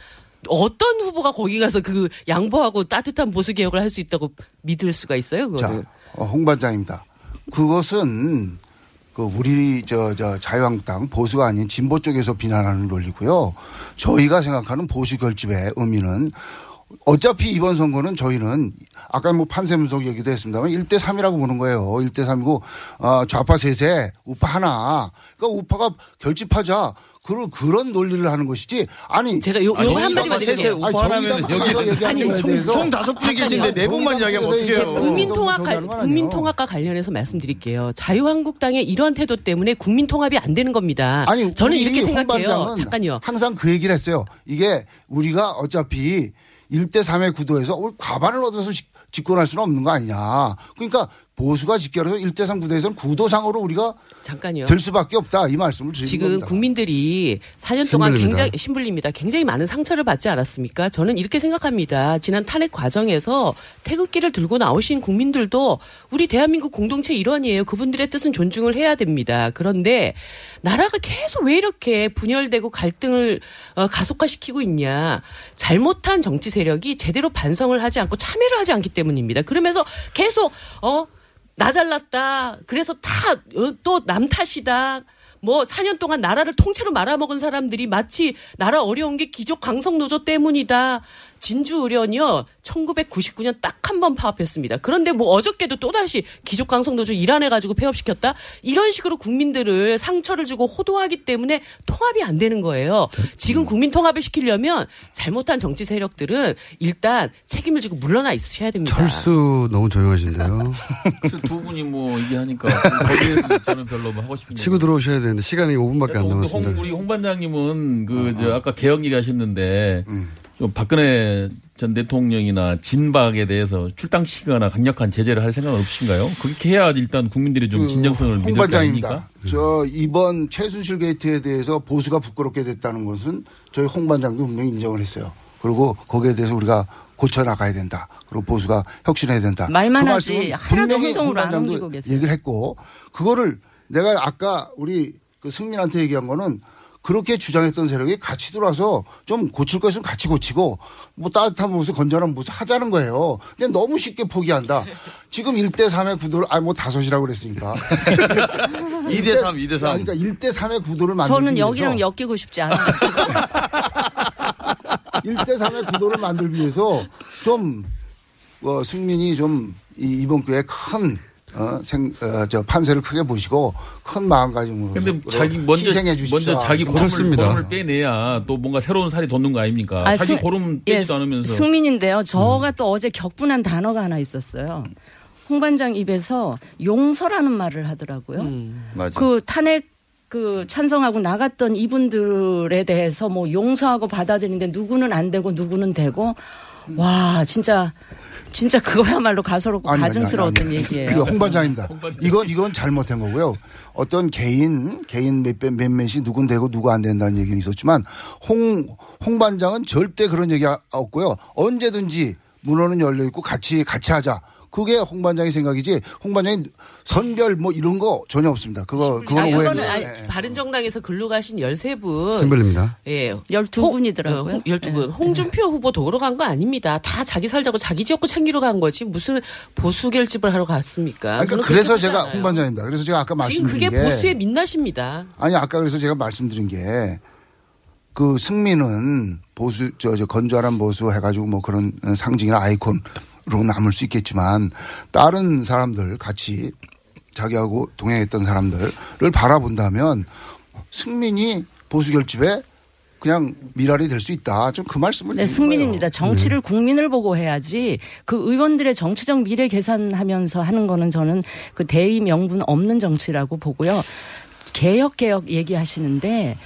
I: 어떤 후보가 거기 가서 그 양보하고 따뜻한 보수 개혁을 할 수 있다고 믿을 수가 있어요? 그거를.
J: 자, 어, 홍반장입니다. 그것은 그 우리 저, 저 자유한국당 보수가 아닌 진보 쪽에서 비난하는 논리고요. 저희가 생각하는 보수 결집의 의미는 어차피 이번 선거는 저희는 아까 뭐 판세 분석 얘기도 했습니다만 1대 3이라고 보는 거예요. 1대 3이고 아, 좌파 셋에 우파 하나. 그러니까 우파가 결집하자. 그런 그런 논리를 하는 것이지. 아니
I: 제가 요-
J: 아니,
I: 요거 한
J: 정의당
I: 마디만
J: 셋에
I: 드릴게요.
K: 아니,
J: 하나면
K: 정의당
J: 여기 거에
K: 총- 다섯 분이 계신데 네 분만 이야기하면 어떡해요.
I: 국민통합 관-
J: 정의당은
I: 국민통합과 관련해서 말씀드릴게요. 자유한국당의 이러한 태도 때문에 국민통합이 안 되는 겁니다.
J: 아니,
I: 저는 이렇게
J: 홍
I: 생각해요. 잠깐요.
J: 항상 그 얘기를 했어요. 이게 우리가 어차피 1대 3의 구도에서 과반을 얻어서 직- 집권할 수는 없는 거 아니냐. 그러니까 보수가 집결해서 1대 3 구도에서는 구도상으로 우리가
I: 잠깐요.
J: 될 수밖에 없다. 이 말씀을 드리는
I: 지금
J: 겁니다.
I: 국민들이 4년 동안. 굉장히 신불립니다. 굉장히 많은 상처를 받지 않았습니까? 저는 이렇게 생각합니다. 지난 탄핵 과정에서 태극기를 들고 나오신 국민들도 우리 대한민국 공동체 일원이에요. 그분들의 뜻은 존중을 해야 됩니다. 그런데 나라가 계속 왜 이렇게 분열되고 갈등을 어, 가속화시키고 있냐? 잘못한 정치 세력이 제대로 반성을 하지 않고 참여를 하지 않기 때문입니다. 그러면서 계속 어 나 잘났다. 그래서 다 또 남 탓이다. 뭐 4년 동안 나라를 통째로 말아먹은 사람들이 마치 나라 어려운 게 기족 강성 노조 때문이다. 진주의련이요. 1999년 딱 한 번 파업했습니다. 그런데 뭐 어저께도 또 다시 기족 강성노조 일환해 가지고 폐업시켰다. 이런 식으로 국민들을 상처를 주고 호도하기 때문에 통합이 안 되는 거예요. 지금 국민 통합을 시키려면 잘못한 정치 세력들은 일단 책임을 지고 물러나 있으셔야 됩니다.
H: 철수 너무 조용하신데요. (laughs)
M: 두 분이 뭐 얘기하니까 거기에서 저는 별로 뭐 하고 싶은
H: 치고 들어오셔야 되는데 시간이 5분밖에
M: 안또
H: 남았습니다.
M: 홍, 우리 홍 반장님은 그저 아까 개혁 얘기하셨는데 좀 박근혜 전 대통령이나 진박에 대해서 출당시키거나 강력한 제재를 할 생각은 없으신가요? 그렇게 해야 일단 국민들이 좀 진정성을
J: 그홍
M: 믿을 거 아닙니까?
J: 반장입니다. 저 이번 최순실 게이트에 대해서 보수가 부끄럽게 됐다는 것은 저희 홍 반장도 분명히 인정을 했어요. 그리고 거기에 대해서 우리가 고쳐 나가야 된다. 그리고 보수가 혁신해야 된다.
L: 말만
J: 그
L: 하지 하나도 행동으로 홍안 옮기고 계세요.
J: 얘기를 했고 그거를 내가 아까 우리 그 승민한테 얘기한 거는 그렇게 주장했던 세력이 같이 들어와서 좀 고칠 것은 같이 고치고 뭐 따뜻한 모습 건전한 모습 하자는 거예요. 근데 너무 쉽게 포기한다. 지금 1대 3의 구도를 아 뭐 다섯이라고 그랬으니까
K: 2대 3, 2대 3.
J: 그러니까 1대 3의 구도를 만들기
L: 저는
J: 위해서
L: 여기랑 엮이고 싶지 않아요. (laughs)
J: 1대 3의 구도를 만들기 위해서 좀 어, 승민이 좀 이, 이번 기회에 큰 어, 생, 어, 저 판세를 크게 보시고 큰 마음가짐으로
M: 근데 자기 먼저
J: 희생해 주십시오.
M: 먼저 자기 고름을. 고름을 빼내야 또 뭔가 새로운 살이 돋는 거 아닙니까?
L: 아,
M: 자기
L: 승-
M: 고름
L: 예,
M: 빼지도 않으면서
L: 승민인데요. 저가 또 어제 격분한 단어가 하나 있었어요. 홍 반장 입에서 용서라는 말을 하더라고요.
K: 맞아.
L: 그 탄핵 그 찬성하고 나갔던 이분들에 대해서 뭐 용서하고 받아들이는데 누구는 안 되고 누구는 되고 와 진짜 진짜 그거야말로 가소롭고
J: 아니,
L: 가증스러웠던
J: 아니, 아니.
L: 얘기예요.
J: 그게 홍 반장입니다. 이건 이건 잘못된 거고요. 어떤 개인 개인 몇, 몇- 몇몇이 누군 되고 누구 안 된다는 얘기는 있었지만 홍 홍 반장은 절대 그런 얘기 없고요. 언제든지 문호는 열려 있고 같이 같이 하자. 그게 홍 반장의 생각이지. 홍 반장이 선별 뭐 이런 거 전혀 없습니다. 그거
I: 아,
J: 그거는
I: 그거는
J: 오해입니다.
I: 아니,
J: 예.
I: 바른정당에서 근로 가신 13분.
H: 신불립니다.
I: 예.
L: 12분이더라고요.
I: 어, 12분. 홍준표 후보 도로 간 거 아닙니다. 다 자기 살자고 자기 지역구 챙기러 간 거지. 무슨 보수 결집을 하러 갔습니까?
J: 그러니까 그래서 제가 홍. 반장입니다. 그래서 제가 아까
I: 지금
J: 말씀드린
I: 그게
J: 게
I: 보수의 민낯입니다.
J: 아니 아까 그래서 제가 말씀드린 게그 승민은 보수 저, 저 건조한 보수 해가지고 뭐 그런 상징이나 아이콘으 로 남을 수 있겠지만 다른 사람들 같이 자기하고 동행했던 사람들을 바라본다면 승민이 보수 결집에 그냥 미랄이 될 수 있다. 좀 그 말씀을
L: 네, 승민입니다.
J: 거예요.
L: 정치를 국민을 보고 해야지 그 의원들의 정치적 미래 계산하면서 하는 거는 저는 그 대의 명분 없는 정치라고 보고요. 개혁 개혁 얘기하시는데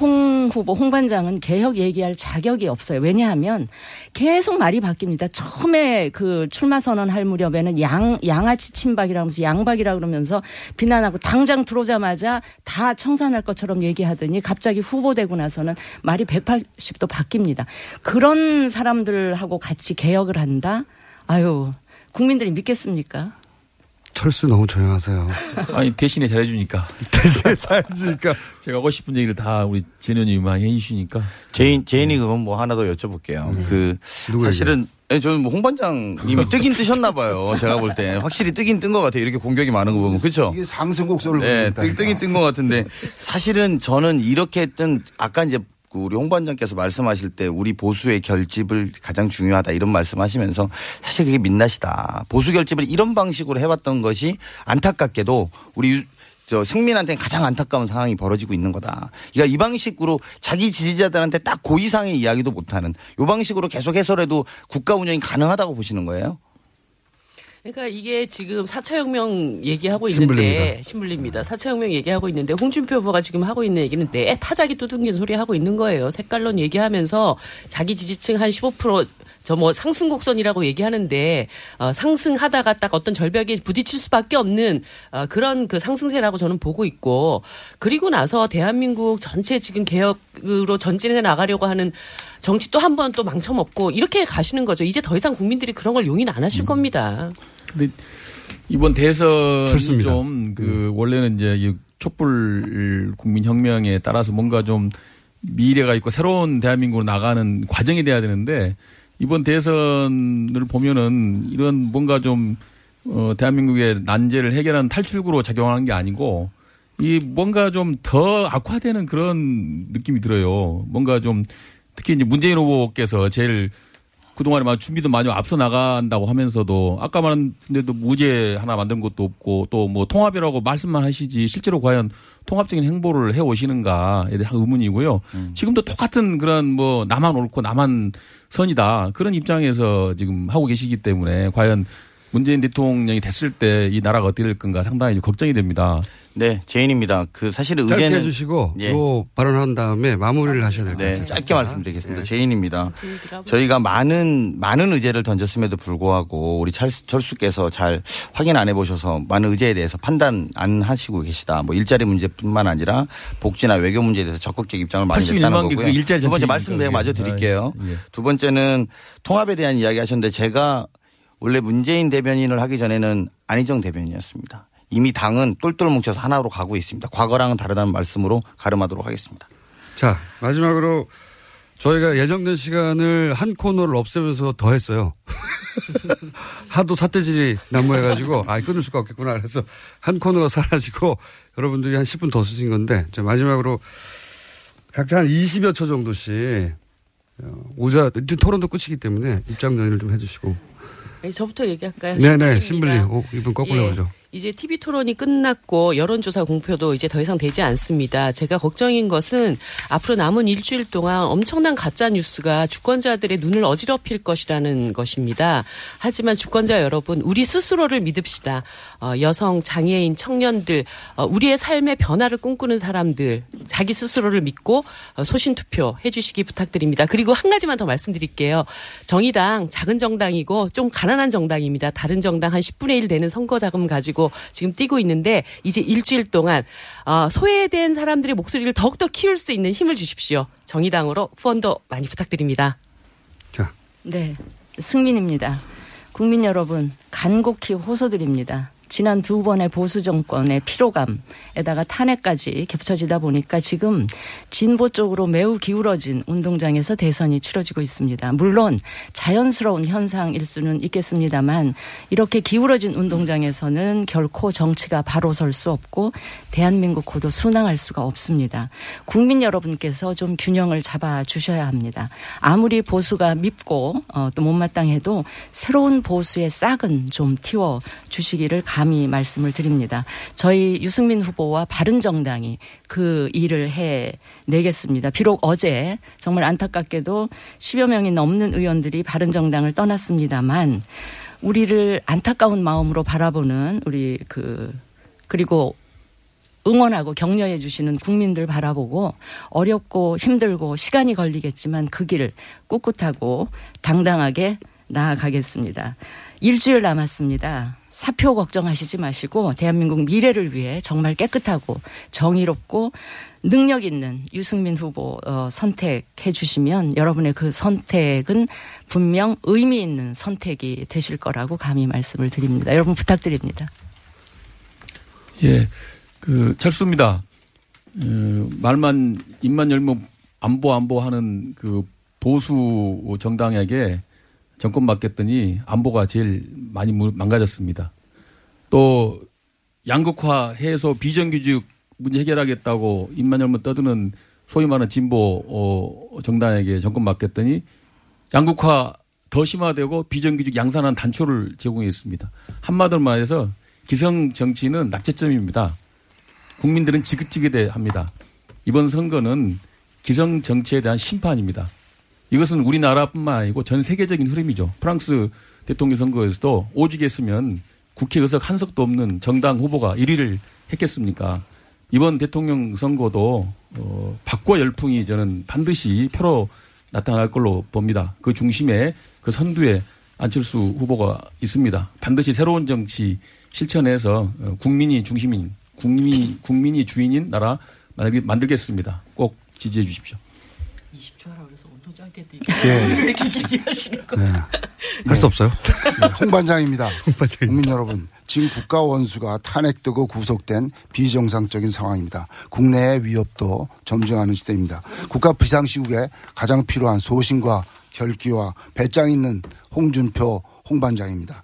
L: 홍 후보, 홍 반장은 개혁 얘기할 자격이 없어요. 왜냐하면 계속 말이 바뀝니다. 처음에 그 출마 선언할 무렵에는 양, 양아치 친박이라면서 양박이라 그러면서 비난하고 당장 들어오자마자 다 청산할 것처럼 얘기하더니 갑자기 후보 되고 나서는 말이 180도 바뀝니다. 그런 사람들하고 같이 개혁을 한다? 아유, 국민들이 믿겠습니까?
H: 철수 너무 조용하세요.
M: 아니 대신에 잘해주니까 (laughs)
H: 대신에 잘해주니까 (laughs)
M: 제가 하고 싶은 얘기를 다 우리 많이 해주시니까
K: 제인 제인이 그럼 뭐 하나 더 여쭤볼게요. 그 사실은 예, 저는 뭐 홍반장님이 (laughs) 뜨긴 뜨셨나 봐요. 제가 볼 때 확실히 뜨긴 뜬 것 같아요. 이렇게 공격이 많은 거 보면 그렇죠.
J: 이게 상승곡선을
K: 네. 뜨, 뜨긴 뜬 것 같은데 사실은 저는 이렇게 했던 아까 이제 그 우리 홍 반장께서 말씀하실 때 우리 보수의 결집을 가장 중요하다 이런 말씀하시면서 사실 그게 민낯이다. 보수 결집을 이런 방식으로 해왔던 것이 안타깝게도 우리 유- 저 승민한테는 가장 안타까운 상황이 벌어지고 있는 거다. 그러니까 이 방식으로 자기 지지자들한테 딱그 이상의 이야기도 못하는 이 방식으로 계속 해서라도 국가 운영이 가능하다고 보시는 거예요?
I: 그러니까 이게 지금 4차 혁명 얘기하고
K: 신불립니다.
I: 있는데 신불립니다. 4차 혁명 얘기하고 있는데 홍준표 후보가 지금 하고 있는 얘기는 내 타자기 두둥긴 소리 하고 있는 거예요. 색깔론 얘기하면서 자기 지지층 한 15%저 뭐 상승 곡선이라고 얘기하는데 어, 상승하다가 딱 어떤 절벽에 부딪힐 수밖에 없는 어, 그런 그 상승세라고 저는 보고 있고 그리고 나서 대한민국 전체 지금 개혁으로 전진해 나가려고 하는 정치 또 한 번 또 망쳐먹고 이렇게 가시는 거죠. 이제 더 이상 국민들이 그런 걸 용인 안 하실 겁니다.
M: 근데 이번 대선이
H: 좋습니다.
M: 좀그 원래는 이제 이 촛불 국민혁명에 따라서 뭔가 좀 미래가 있고 새로운 대한민국으로 나가는 과정이 돼야 되는데 이번 대선을 보면은 이런 뭔가 좀 어, 대한민국의 난제를 해결하는 탈출구로 작용하는 게 아니고 이 뭔가 좀 더 악화되는 그런 느낌이 들어요. 뭔가 좀 특히 이제 문재인 후보께서 제일 그동안에 막 준비도 많이 앞서 나간다고 하면서도 아까 말한 데도 무죄 하나 만든 것도 없고 또 뭐 통합이라고 말씀만 하시지 실제로 과연 통합적인 행보를 해 오시는가에 대한 의문이고요. 지금도 똑같은 그런 뭐 나만 옳고 나만 선이다 그런 입장에서 지금 하고 계시기 때문에 과연 문재인 대통령이 됐을 때 이 나라가 어떻게 될 건가 상당히 걱정이 됩니다.
K: 네, 제인입니다. 그 사실은
H: 짧게
K: 의제는
H: 해주시고
K: 예.
H: 요 발언한 다음에 마무리를 하셔야 될것
K: 네,
H: 같아요.
K: 짧게 말씀드리겠습니다. 제인입니다. 저희가 많은 많은 의제를 던졌음에도 불구하고 우리 찰- 철수께서 잘 확인 안 해보셔서 많은 의제에 대해서 판단 안 하시고 계시다. 뭐 일자리 문제뿐만 아니라 복지나 외교 문제에 대해서 적극적 입장을 많이
M: 81만
K: 냈다는
M: 개
K: 거고요.
M: 그 일자리
K: 두 번째 말씀 내가 마저. 드릴게요.
M: 아, 예.
K: 두 번째는 통합에 대한 이야기 하셨는데 제가 원래 문재인 대변인을 하기 전에는 안희정 대변인이었습니다. 이미 당은 똘똘 뭉쳐서 하나로 가고 있습니다. 과거랑은 다르다는 말씀으로 가름하도록 하겠습니다.
H: 자, 마지막으로 저희가 예정된 시간을 한 코너를 없애면서 더 했어요. (laughs) 하도 사태질이 난무해가지고, 아, 끊을 수가 없겠구나. 그래서 한 코너가 사라지고 여러분들이 한 10분 더 쓰신 건데, 자, 마지막으로 각자 한 20여 초 정도씩 어, 오자, 토론도 끝이기 때문에 입장 연의를 좀 해주시고.
I: 네, 저부터 얘기할까요?
H: 네네,
I: 신부입니다.
H: 신불리. 오, 이분 거꾸로
I: 예.
H: 해보죠.
I: 이제 TV 토론이 끝났고 여론조사 공표도 이제 더 이상 되지 않습니다. 제가 걱정인 것은 앞으로 남은 일주일 동안 엄청난 가짜 뉴스가 주권자들의 눈을 어지럽힐 것이라는 것입니다. 하지만 주권자 여러분, 우리 스스로를 믿읍시다. 어, 여성, 장애인, 청년들, 어, 우리의 삶의 변화를 꿈꾸는 사람들, 자기 스스로를 믿고 어, 소신 투표 해주시기 부탁드립니다. 그리고 한 가지만 더 말씀드릴게요. 정의당 작은 정당이고 좀 가난한 정당입니다. 다른 정당 한 10분의 1 되는 선거 자금 가지고 지금 뛰고 있는데 이제 일주일 동안 어, 소외된 사람들의 목소리를 더욱더 키울 수 있는 힘을 주십시오. 정의당으로 후원도 많이 부탁드립니다.
L: 네, 승민입니다. 국민 여러분, 간곡히 호소드립니다. 지난 두 번의 보수 정권의 피로감에다가 탄핵까지 겹쳐지다 보니까 지금 진보 쪽으로 매우 기울어진 운동장에서 대선이 치러지고 있습니다. 물론 자연스러운 현상일 수는 있겠습니다만 이렇게 기울어진 운동장에서는 결코 정치가 바로 설 수 없고 대한민국 고도 순항할 수가 없습니다. 국민 여러분께서 좀 균형을 잡아 주셔야 합니다. 아무리 보수가 밉고 어, 또 못마땅해도 새로운 보수의 싹은 좀 틔워 주시기를 감히 말씀을 드립니다. 저희 유승민 후보와 바른정당이 그 일을 해 내겠습니다. 비록 어제 정말 안타깝게도 10여 명이 넘는 의원들이 바른정당을 떠났습니다만 우리를 안타까운 마음으로 바라보는 우리 그 그리고 응원하고 격려해 주시는 국민들 바라보고 어렵고 힘들고 시간이 걸리겠지만 그 길을 꿋꿋하고 당당하게 나아가겠습니다. 일주일 남았습니다. 사표 걱정하시지 마시고 대한민국 미래를 위해 정말 깨끗하고 정의롭고 능력 있는 유승민 후보 어, 선택해 주시면 여러분의 그 선택은 분명 의미 있는 선택이 되실 거라고 감히 말씀을 드립니다. 여러분 부탁드립니다.
M: 예, 그 철수입니다. 어, 말만 입만 열면 안보 안보 하는 그 보수 정당에게 정권 맡겼더니 안보가 제일 많이 무- 망가졌습니다. 또 양극화 해서 비정규직 문제 해결하겠다고 입만 열면 떠드는 소위 말하는 진보 어, 정당에게 정권 맡겼더니 양극화 더 심화되고 비정규직 양산한 단초를 제공했습니다. 한마디로 말해서 기성 정치는 낙제점입니다. 국민들은 지긋지긋해 합니다. 이번 선거는 기성 정치에 대한 심판입니다. 이것은 우리나라뿐만 아니고 전 세계적인 흐름이죠. 프랑스 대통령 선거에서도 오직 했으면 국회 의석 한 석도 없는 정당 후보가 1위를 했겠습니까? 이번 대통령 선거도 어, 박과 열풍이 저는 반드시 표로 나타날 걸로 봅니다. 그 중심에 그 선두에 안철수 후보가 있습니다. 반드시 새로운 정치 실천해서 어, 국민이 중심인 국민이 국민이 주인인 나라 만들겠습니다. 꼭 지지해 주십시오.
I: 20초 하라 그래서 온 도지 않겠대.
J: 예. (laughs)
I: 이렇게 얘기하시는 거.
H: 네. 할수 없어요?
J: 네, (laughs) 홍반장입니다. 국민 여러분, 지금 국가 원수가 탄핵되고 구속된 비정상적인 상황입니다. 국내의 위협도 점증하는 시대입니다. 국가 비상시국에 가장 필요한 소신과 결기와 배짱 있는 홍준표 홍반장입니다.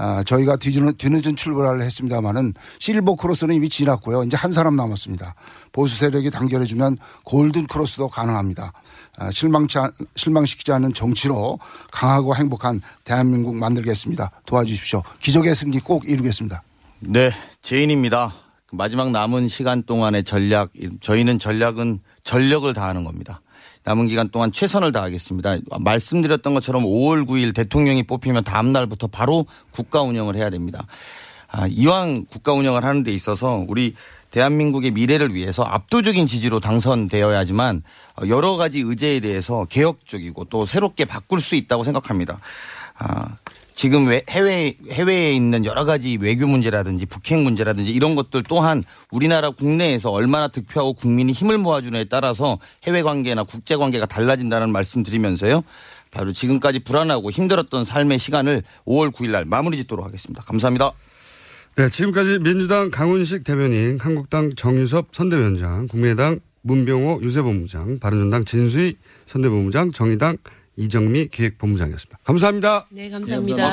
J: 아, 저희가 뒤늦은, 뒤늦은 출발을 했습니다만은 실버 크로스는 이미 지났고요. 이제 한 사람 남았습니다. 보수 세력이 단결해주면 골든 크로스도 가능합니다. 아, 실망치, 않- 실망시키지 않는 정치로 강하고 행복한 대한민국 만들겠습니다. 도와주십시오. 기적의 승리 꼭 이루겠습니다.
K: 네, 제인입니다. 그 마지막 남은 시간 동안의 전략, 저희는 전략은 전력을 다하는 겁니다. 남은 기간 동안 최선을 다하겠습니다. 말씀드렸던 것처럼 5월 9일 대통령이 뽑히면 다음 날부터 바로 국가 운영을 해야 됩니다. 아, 이왕 국가 운영을 하는 데 있어서 우리 대한민국의 미래를 위해서 압도적인 지지로 당선되어야지만 여러 가지 의제에 대해서 개혁적이고 또 새롭게 바꿀 수 있다고 생각합니다. 아, 지금 외- 해외 해외에 있는 여러 가지 외교 문제라든지 북핵 문제라든지 이런 것들 또한 우리나라 국내에서 얼마나 득표하고 국민이 힘을 모아주느냐에 따라서 해외 관계나 국제 관계가 달라진다는 말씀드리면서요. 바로 지금까지 불안하고 힘들었던 삶의 시간을 5월 9일 날 마무리 짓도록 하겠습니다. 감사합니다.
H: 네, 지금까지 민주당 강훈식 대변인, 한국당 정유섭 선대위원장, 국민의당 문병호 유세본부장, 바른정당 진수희 선대본부장, 정의당 이정미 기획본부장이었습니다. 감사합니다.
I: 네,
H: 감사합니다.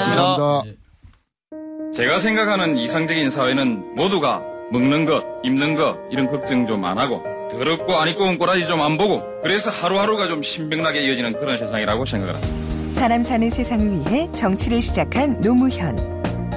N: 제가 생각하는 이상적인 사회는 모두가 먹는 것, 입는 것 이런 걱정 좀 안 하고 더럽고 안 입고 온 꼬라지 좀 안 보고 그래서 하루하루가 좀 신명나게 이어지는 그런 세상이라고 생각을 합니다.
O: 사람 사는 세상을 위해 정치를 시작한 노무현.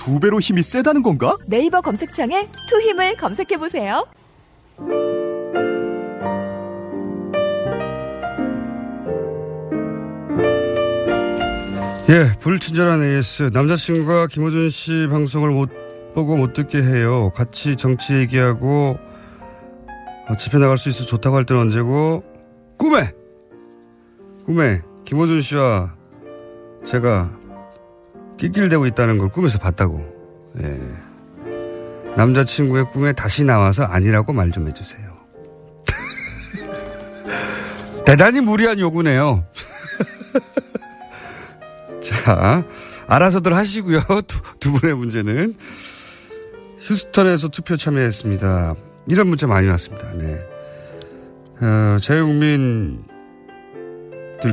P: 두 배로 힘이 세다는 건가?
B: 네이버 검색창에 투 힘을 검색해 보세요.
H: 예, 불친절한 AS. 남자친구가 김호준 씨 방송을 못 보고 못 듣게 해요. 같이 정치 얘기하고 어, 집에 나갈 수 있어 좋다고 할 때는 언제고? 꿈에! 꿈에 김호준 씨와 제가 낄낄대고 있다는 걸 꿈에서 봤다고. 예. 남자친구의 꿈에 다시 나와서 아니라고 말 좀 해주세요. (laughs) 대단히 무리한 요구네요. (laughs) 자, 알아서들 하시고요. (laughs) 두, 두 분의 문제는 휴스턴에서 투표 참여했습니다. 이런 문자 많이 왔습니다. 네. 어, 자유국민들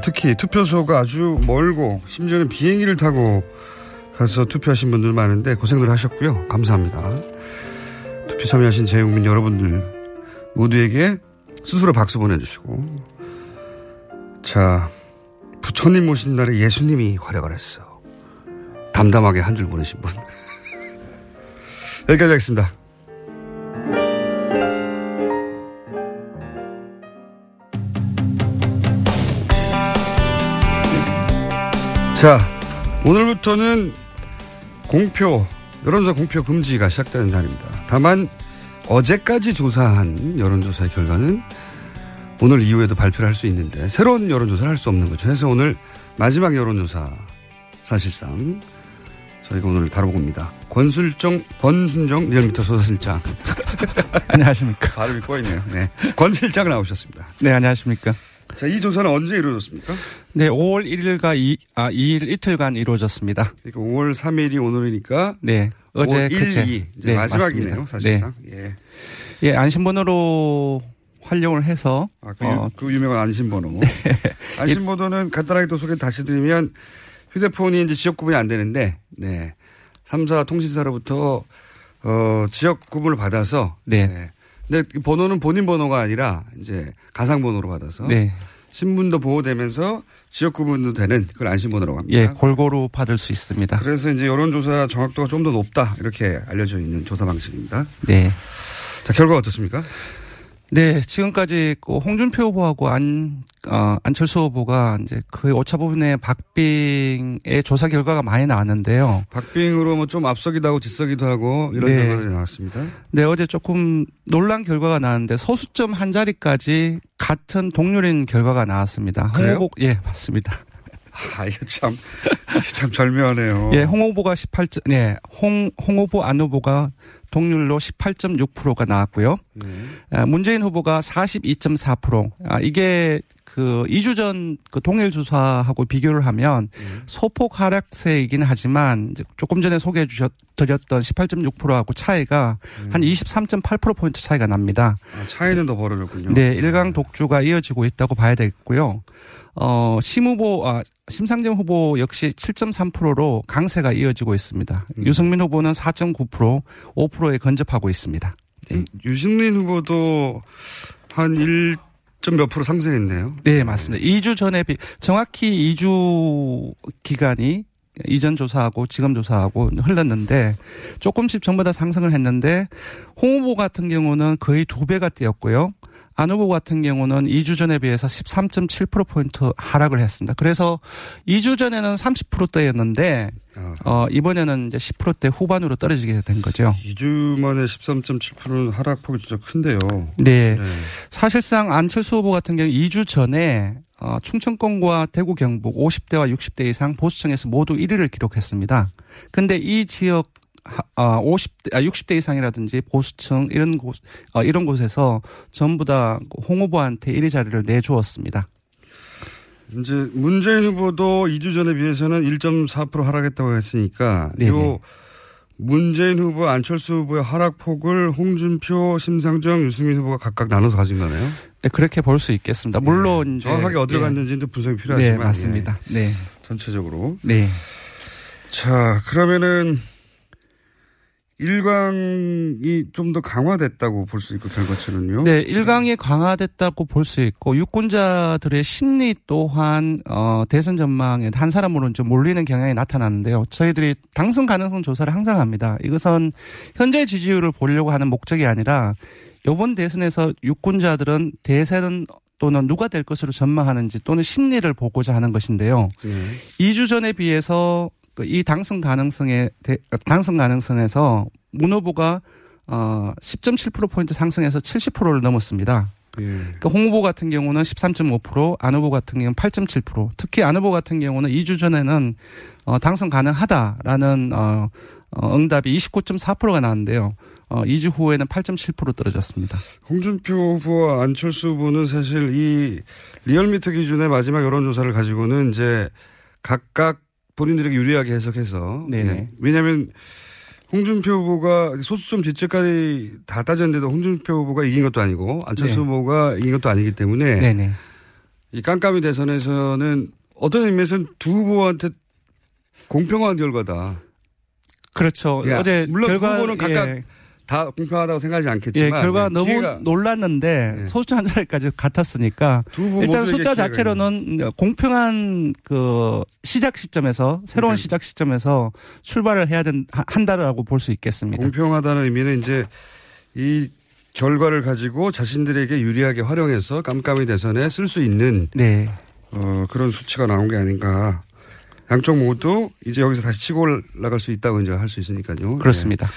H: 특히 투표소가 아주 멀고 심지어는 비행기를 타고 가서 투표하신 분들 많은데 고생들 하셨고요. 감사합니다. 투표 참여하신 자유국민 여러분들 모두에게 스스로 박수 보내주시고 자 부처님 모신 날에 예수님이 활약을 했어. 담담하게 한 줄 보내신 분. (laughs) 여기까지 하겠습니다. 자, 오늘부터는 공표, 여론조사 공표 금지가 시작되는 날입니다. 다만 어제까지 조사한 여론조사 결과는 오늘 이후에도 발표를 할 수 있는데 새로운 여론조사를 할 수 없는 거죠. 그래서 오늘 마지막 여론조사 사실상 저희가 오늘 다뤄보고 옵니다. 권술정, 권순정 리얼미터 소사실장. (laughs)
Q: 안녕하십니까.
H: 발음이 꼬이네요. 네. 권 실장 나오셨습니다.
Q: 네, 안녕하십니까.
H: 자, 이 조사는 언제 이루어졌습니까?
Q: 네, 5월 1일과 2, 아, 2일 이틀간 이루어졌습니다.
H: 그러니까 5월 3일이 오늘이니까.
Q: 네, 어제
H: 5월 1,
Q: 그제.
H: 2. 이제 마지막이네요,
Q: 맞습니다.
H: 사실상.
Q: 네. 예. 예, 안심번호로 활용을 해서.
H: 아, 그, 유, 그 유명한 안심번호. (laughs) 안심번호는 간단하게 또 소개 다시 드리면 휴대폰이 이제 지역 구분이 안 되는데, 네. 3사 통신사로부터, 어, 지역 구분을 받아서.
Q: 네.
H: 네. 근데 그 번호는 본인 번호가 아니라 이제 가상 번호로 받아서.
Q: 네.
H: 신분도 보호되면서 지역 구분도 되는 그걸 안심번호라고 합니다.
Q: 예, 골고루 받을 수 있습니다.
H: 그래서 이제 여론조사 정확도가 좀 더 높다 이렇게 알려져 있는 조사 방식입니다.
Q: 네.
H: 자 결과 어떻습니까?
Q: 네, 지금까지 그 홍준표 후보하고 안, 어, 안철수 후보가 이제 거의 오차 부분의 박빙의 조사 결과가 많이 나왔는데요.
H: 박빙으로 뭐 좀 앞서기도 하고 뒤서기도 하고 이런
Q: 네.
H: 결과들이 나왔습니다.
Q: 네, 어제 조금 놀란 결과가 나왔는데 소수점 한 자리까지 같은 동률인 결과가 나왔습니다.
H: 그래요?
Q: 홍 후보, 예, 맞습니다.
H: 아, 이거 참, 참 절묘하네요.
Q: 예, 홍 후보가 18점, 네, 홍, 홍 후보, 안 후보가 동률로 18.6%가 나왔고요.
H: 네.
Q: 아, 문재인 후보가 42.4%. 아, 이게 그 2주 전그 동일 조사하고 비교를 하면 소폭 하락세이긴 하지만 조금 전에 소개해 주셨 드렸던 18.6%하고 차이가 한 23.8%포인트 차이가 납니다.
H: 아, 차이는 더 벌어졌군요.
Q: 네, 일강 독주가 이어지고 있다고 봐야 되겠고요. 어, 심 후보, 아, 심상정 후보 역시 7.3%로 강세가 이어지고 있습니다. 유승민 후보는 4.9%, 5%에 근접하고 있습니다.
H: 음, 유승민 후보도 한 1. 몇 프로 상승했네요.
Q: 네, 맞습니다. 2주 전에 비, 정확히 2주 기간이 이전 조사하고 지금 조사하고 흘렀는데 조금씩 전부 다 상승을 했는데 홍 후보 같은 경우는 거의 두 배가 뛰었고요. 안 후보 같은 경우는 2주 전에 비해서 13.7%포인트 하락을 했습니다. 그래서 2주 전에는 30%대였는데, 어, 이번에는 이제 10%대 후반으로 떨어지게 된 거죠.
H: 2주 만에 13.7%는 하락폭이 진짜 큰데요.
Q: 네. 사실상 안철수 후보 같은 경우 2주 전에 어, 충청권과 대구 경북 50대와 60대 이상 보수층에서 모두 1위를 기록했습니다. 근데 이 지역 아, 50대, 아, 60대 이상이라든지 보수층 이런 곳, 어, 이런 곳에서 전부 다 홍 후보한테 1위 자리를 내주었습니다.
H: 이제 문재인 후보도 2주 전에 비해서는 1.4% 하락했다고 했으니까
Q: 네네.
H: 요 문재인 후보, 안철수 후보의 하락폭을 홍준표, 심상정, 유승민 후보가 각각 나눠서 가진 거네요.
Q: 네, 그렇게 볼 수 있겠습니다. 물론 이제
H: 정확하게 어디로
Q: 예.
H: 갔는지도 분석이 필요하지만
Q: 네, 맞습니다.
H: 예.
Q: 네.
H: 전체적으로.
Q: 네.
H: 자, 그러면은 일광이 좀 더 강화됐다고 볼 수 있고 결과치는요.
Q: 네, 일강이 강화됐다고 볼 수 있고 유권자들의 심리 또한 어 대선 전망에 한 사람으로 좀 몰리는 경향이 나타나는데요. 저희들이 당선 가능성 조사를 항상 합니다. 이것은 현재 지지율을 보려고 하는 목적이 아니라 이번 대선에서 유권자들은 대선 또는 누가 될 것으로 전망하는지 또는 심리를 보고자 하는 것인데요.
H: 네.
Q: 2주 전에 비해서 그 이 당선 가능성에 대- 당선 가능성에서 문 후보가 어 10.7% 포인트 상승해서 70%를 넘었습니다.
H: 예.
Q: 그러니까 홍 후보 같은 경우는 13.5%, 안 후보 같은 경우는 8.7%. 특히 안 후보 같은 경우는 2주 전에는 어 당선 가능하다라는 어, 어 응답이 29.4%가 나왔는데요. 어 2주 후에는 8.7% 떨어졌습니다.
H: 홍준표 후보와 안철수 후보는 사실 이 리얼미터 기준의 마지막 여론조사를 가지고는 이제 각각 본인들에게 유리하게 해석해서.
Q: 네네.
H: 예. 왜냐하면 홍준표 후보가 소수점 뒷제까지 다 따졌는데도 홍준표 후보가 이긴 것도 아니고 안철수
Q: 네.
H: 후보가 이긴 것도 아니기 때문에
Q: 네네.
H: 이 깜깜이 대선에서는 어떤 의미에서는 두 후보한테 공평한 결과다.
Q: 그렇죠.
H: 예,
Q: 어제
H: 물론 두
Q: 결과-
H: 후보는 각각
Q: 예.
H: 다 공평하다고 생각하지 않겠지만
Q: 예, 결과
H: 네,
Q: 너무
H: 기회가-
Q: 놀랐는데 소수자 한 자리까지 같았으니까 일단 숫자 자체로는 공평한 그 시작 시점에서 새로운
H: 그러니까
Q: 시작 시점에서 출발을 해야 된 하- 한다라고 볼 수 있겠습니다.
H: 공평하다는 의미는 이제 이 결과를 가지고 자신들에게 유리하게 활용해서 깜깜이 대선에 쓸 수 있는
Q: 네.
H: 어, 그런 수치가 나온 게 아닌가. 양쪽 모두 이제 여기서 다시 치고 올라갈 수 있다고 이제 할 수 있으니까요.
Q: 그렇습니다.
H: 네.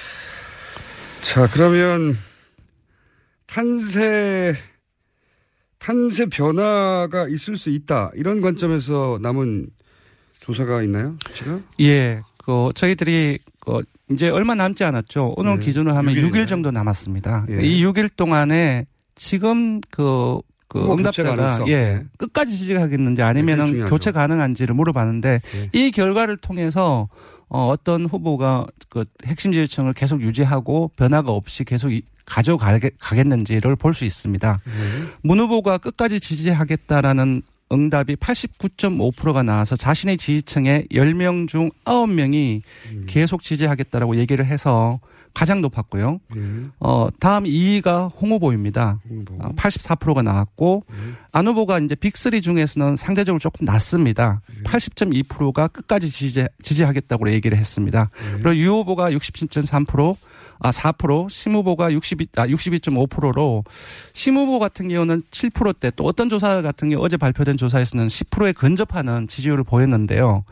H: 자, 그러면 탄세 판세 변화가 있을 수 있다. 이런 관점에서 남은 조사가 있나요? 수치가?
Q: 예. 그 저희들이 그 이제 얼마 남지 않았죠. 오늘
H: 네.
Q: 기준으로 하면
H: 6일
Q: 6일 정도 남았습니다.
H: 예.
Q: 이 6일 동안에 지금 그, 그
H: 교체
Q: 응답자가. 예,
H: 네.
Q: 끝까지 지지하겠는지
H: 네,
Q: 아니면은. 교체 가능한지를 물어봤는데
H: 예.
Q: 이 결과를 통해서 어, 어떤 후보가 그 핵심 지지층을 계속 유지하고 변화가 없이 계속 이- 가져가겠는지를 볼 수 있습니다.
H: 네.
Q: 문 후보가 끝까지 지지하겠다라는 응답이 89.5%가 나와서 자신의 지지층의 10명 중 9명이
H: 음.
Q: 계속 지지하겠다라고 얘기를 해서 가장 높았고요. 어, 다음 2위가 홍 후보입니다. 어, 84%가 나왔고 안 후보가 이제 빅3 중에서는 상대적으로 조금 낮습니다. 80.2%가 끝까지 지지, 지지하겠다고 얘기를 했습니다. 그리고 유 후보가 67.3%, 아, 4%, 심 후보가 62, 아, 62.5%로 심 후보 같은 경우는 7%대 또 어떤 조사 같은 경우 어제 발표된 조사에서는 10%에 근접하는 지지율을 보였는데요.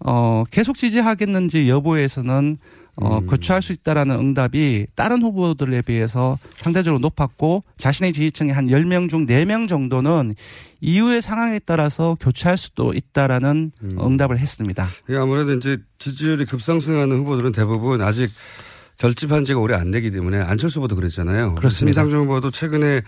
Q: 어, 계속 지지하겠는지 여부에서는 어, 교체할 수 있다라는 응답이 다른 후보들에 비해서 상대적으로 높았고 자신의 지지층의 한 10명 중 4명 정도는 이후의 상황에 따라서 교체할 수도 있다라는 응답을 했습니다.
H: 이게 아무래도 이제 지지율이 급상승하는 후보들은 대부분 아직 결집한 지가 오래 안 되기 때문에 안철수 후보도 그랬잖아요.
Q: 그렇습니다.
H: 심상중 후보도 최근에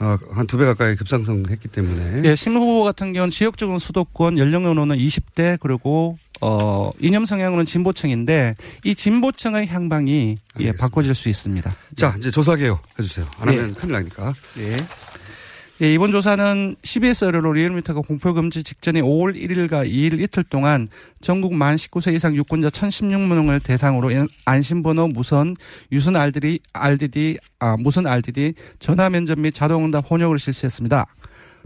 H: 어, 한두 배 가까이 급상승했기 때문에.
Q: 예, 심 후보 같은 경우는 지역적으로 수도권 연령으로는 20대 그리고 어 이념 성향으로는 진보층인데 이 진보층의 향방이 예, 바꿔질 수 있습니다.
H: 자, 이제 조사 개요 해주세요. 안
Q: 네.
H: 하면 큰일 나니까.
Q: 예. 예, 이번 조사는 CBS 의뢰로 리얼미터가 공표 금지 직전인 5월 1일과 2일 이틀 동안 전국 만 19세 이상 유권자 1,016명을 대상으로 안심번호 무선 유선 RDD, RDD, 아, 무선 RDD 전화 면접 및 자동응답 혼역을 실시했습니다.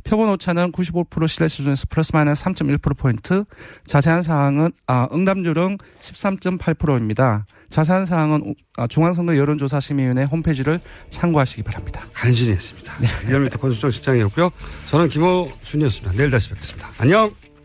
Q: 표본 오차는 95% 신뢰 수준에서 플러스 마이너스 3.1%포인트, 자세한 사항은, 아, 응답률은 13.8%입니다. 자세한 사항은 아, 중앙선거 여론조사 심의위원회 홈페이지를 참고하시기 바랍니다.
H: 간신히 했습니다. 리얼미터 (laughs) 권수정 실장이었고요. 저는 김호준이었습니다. 내일 다시 뵙겠습니다. 안녕!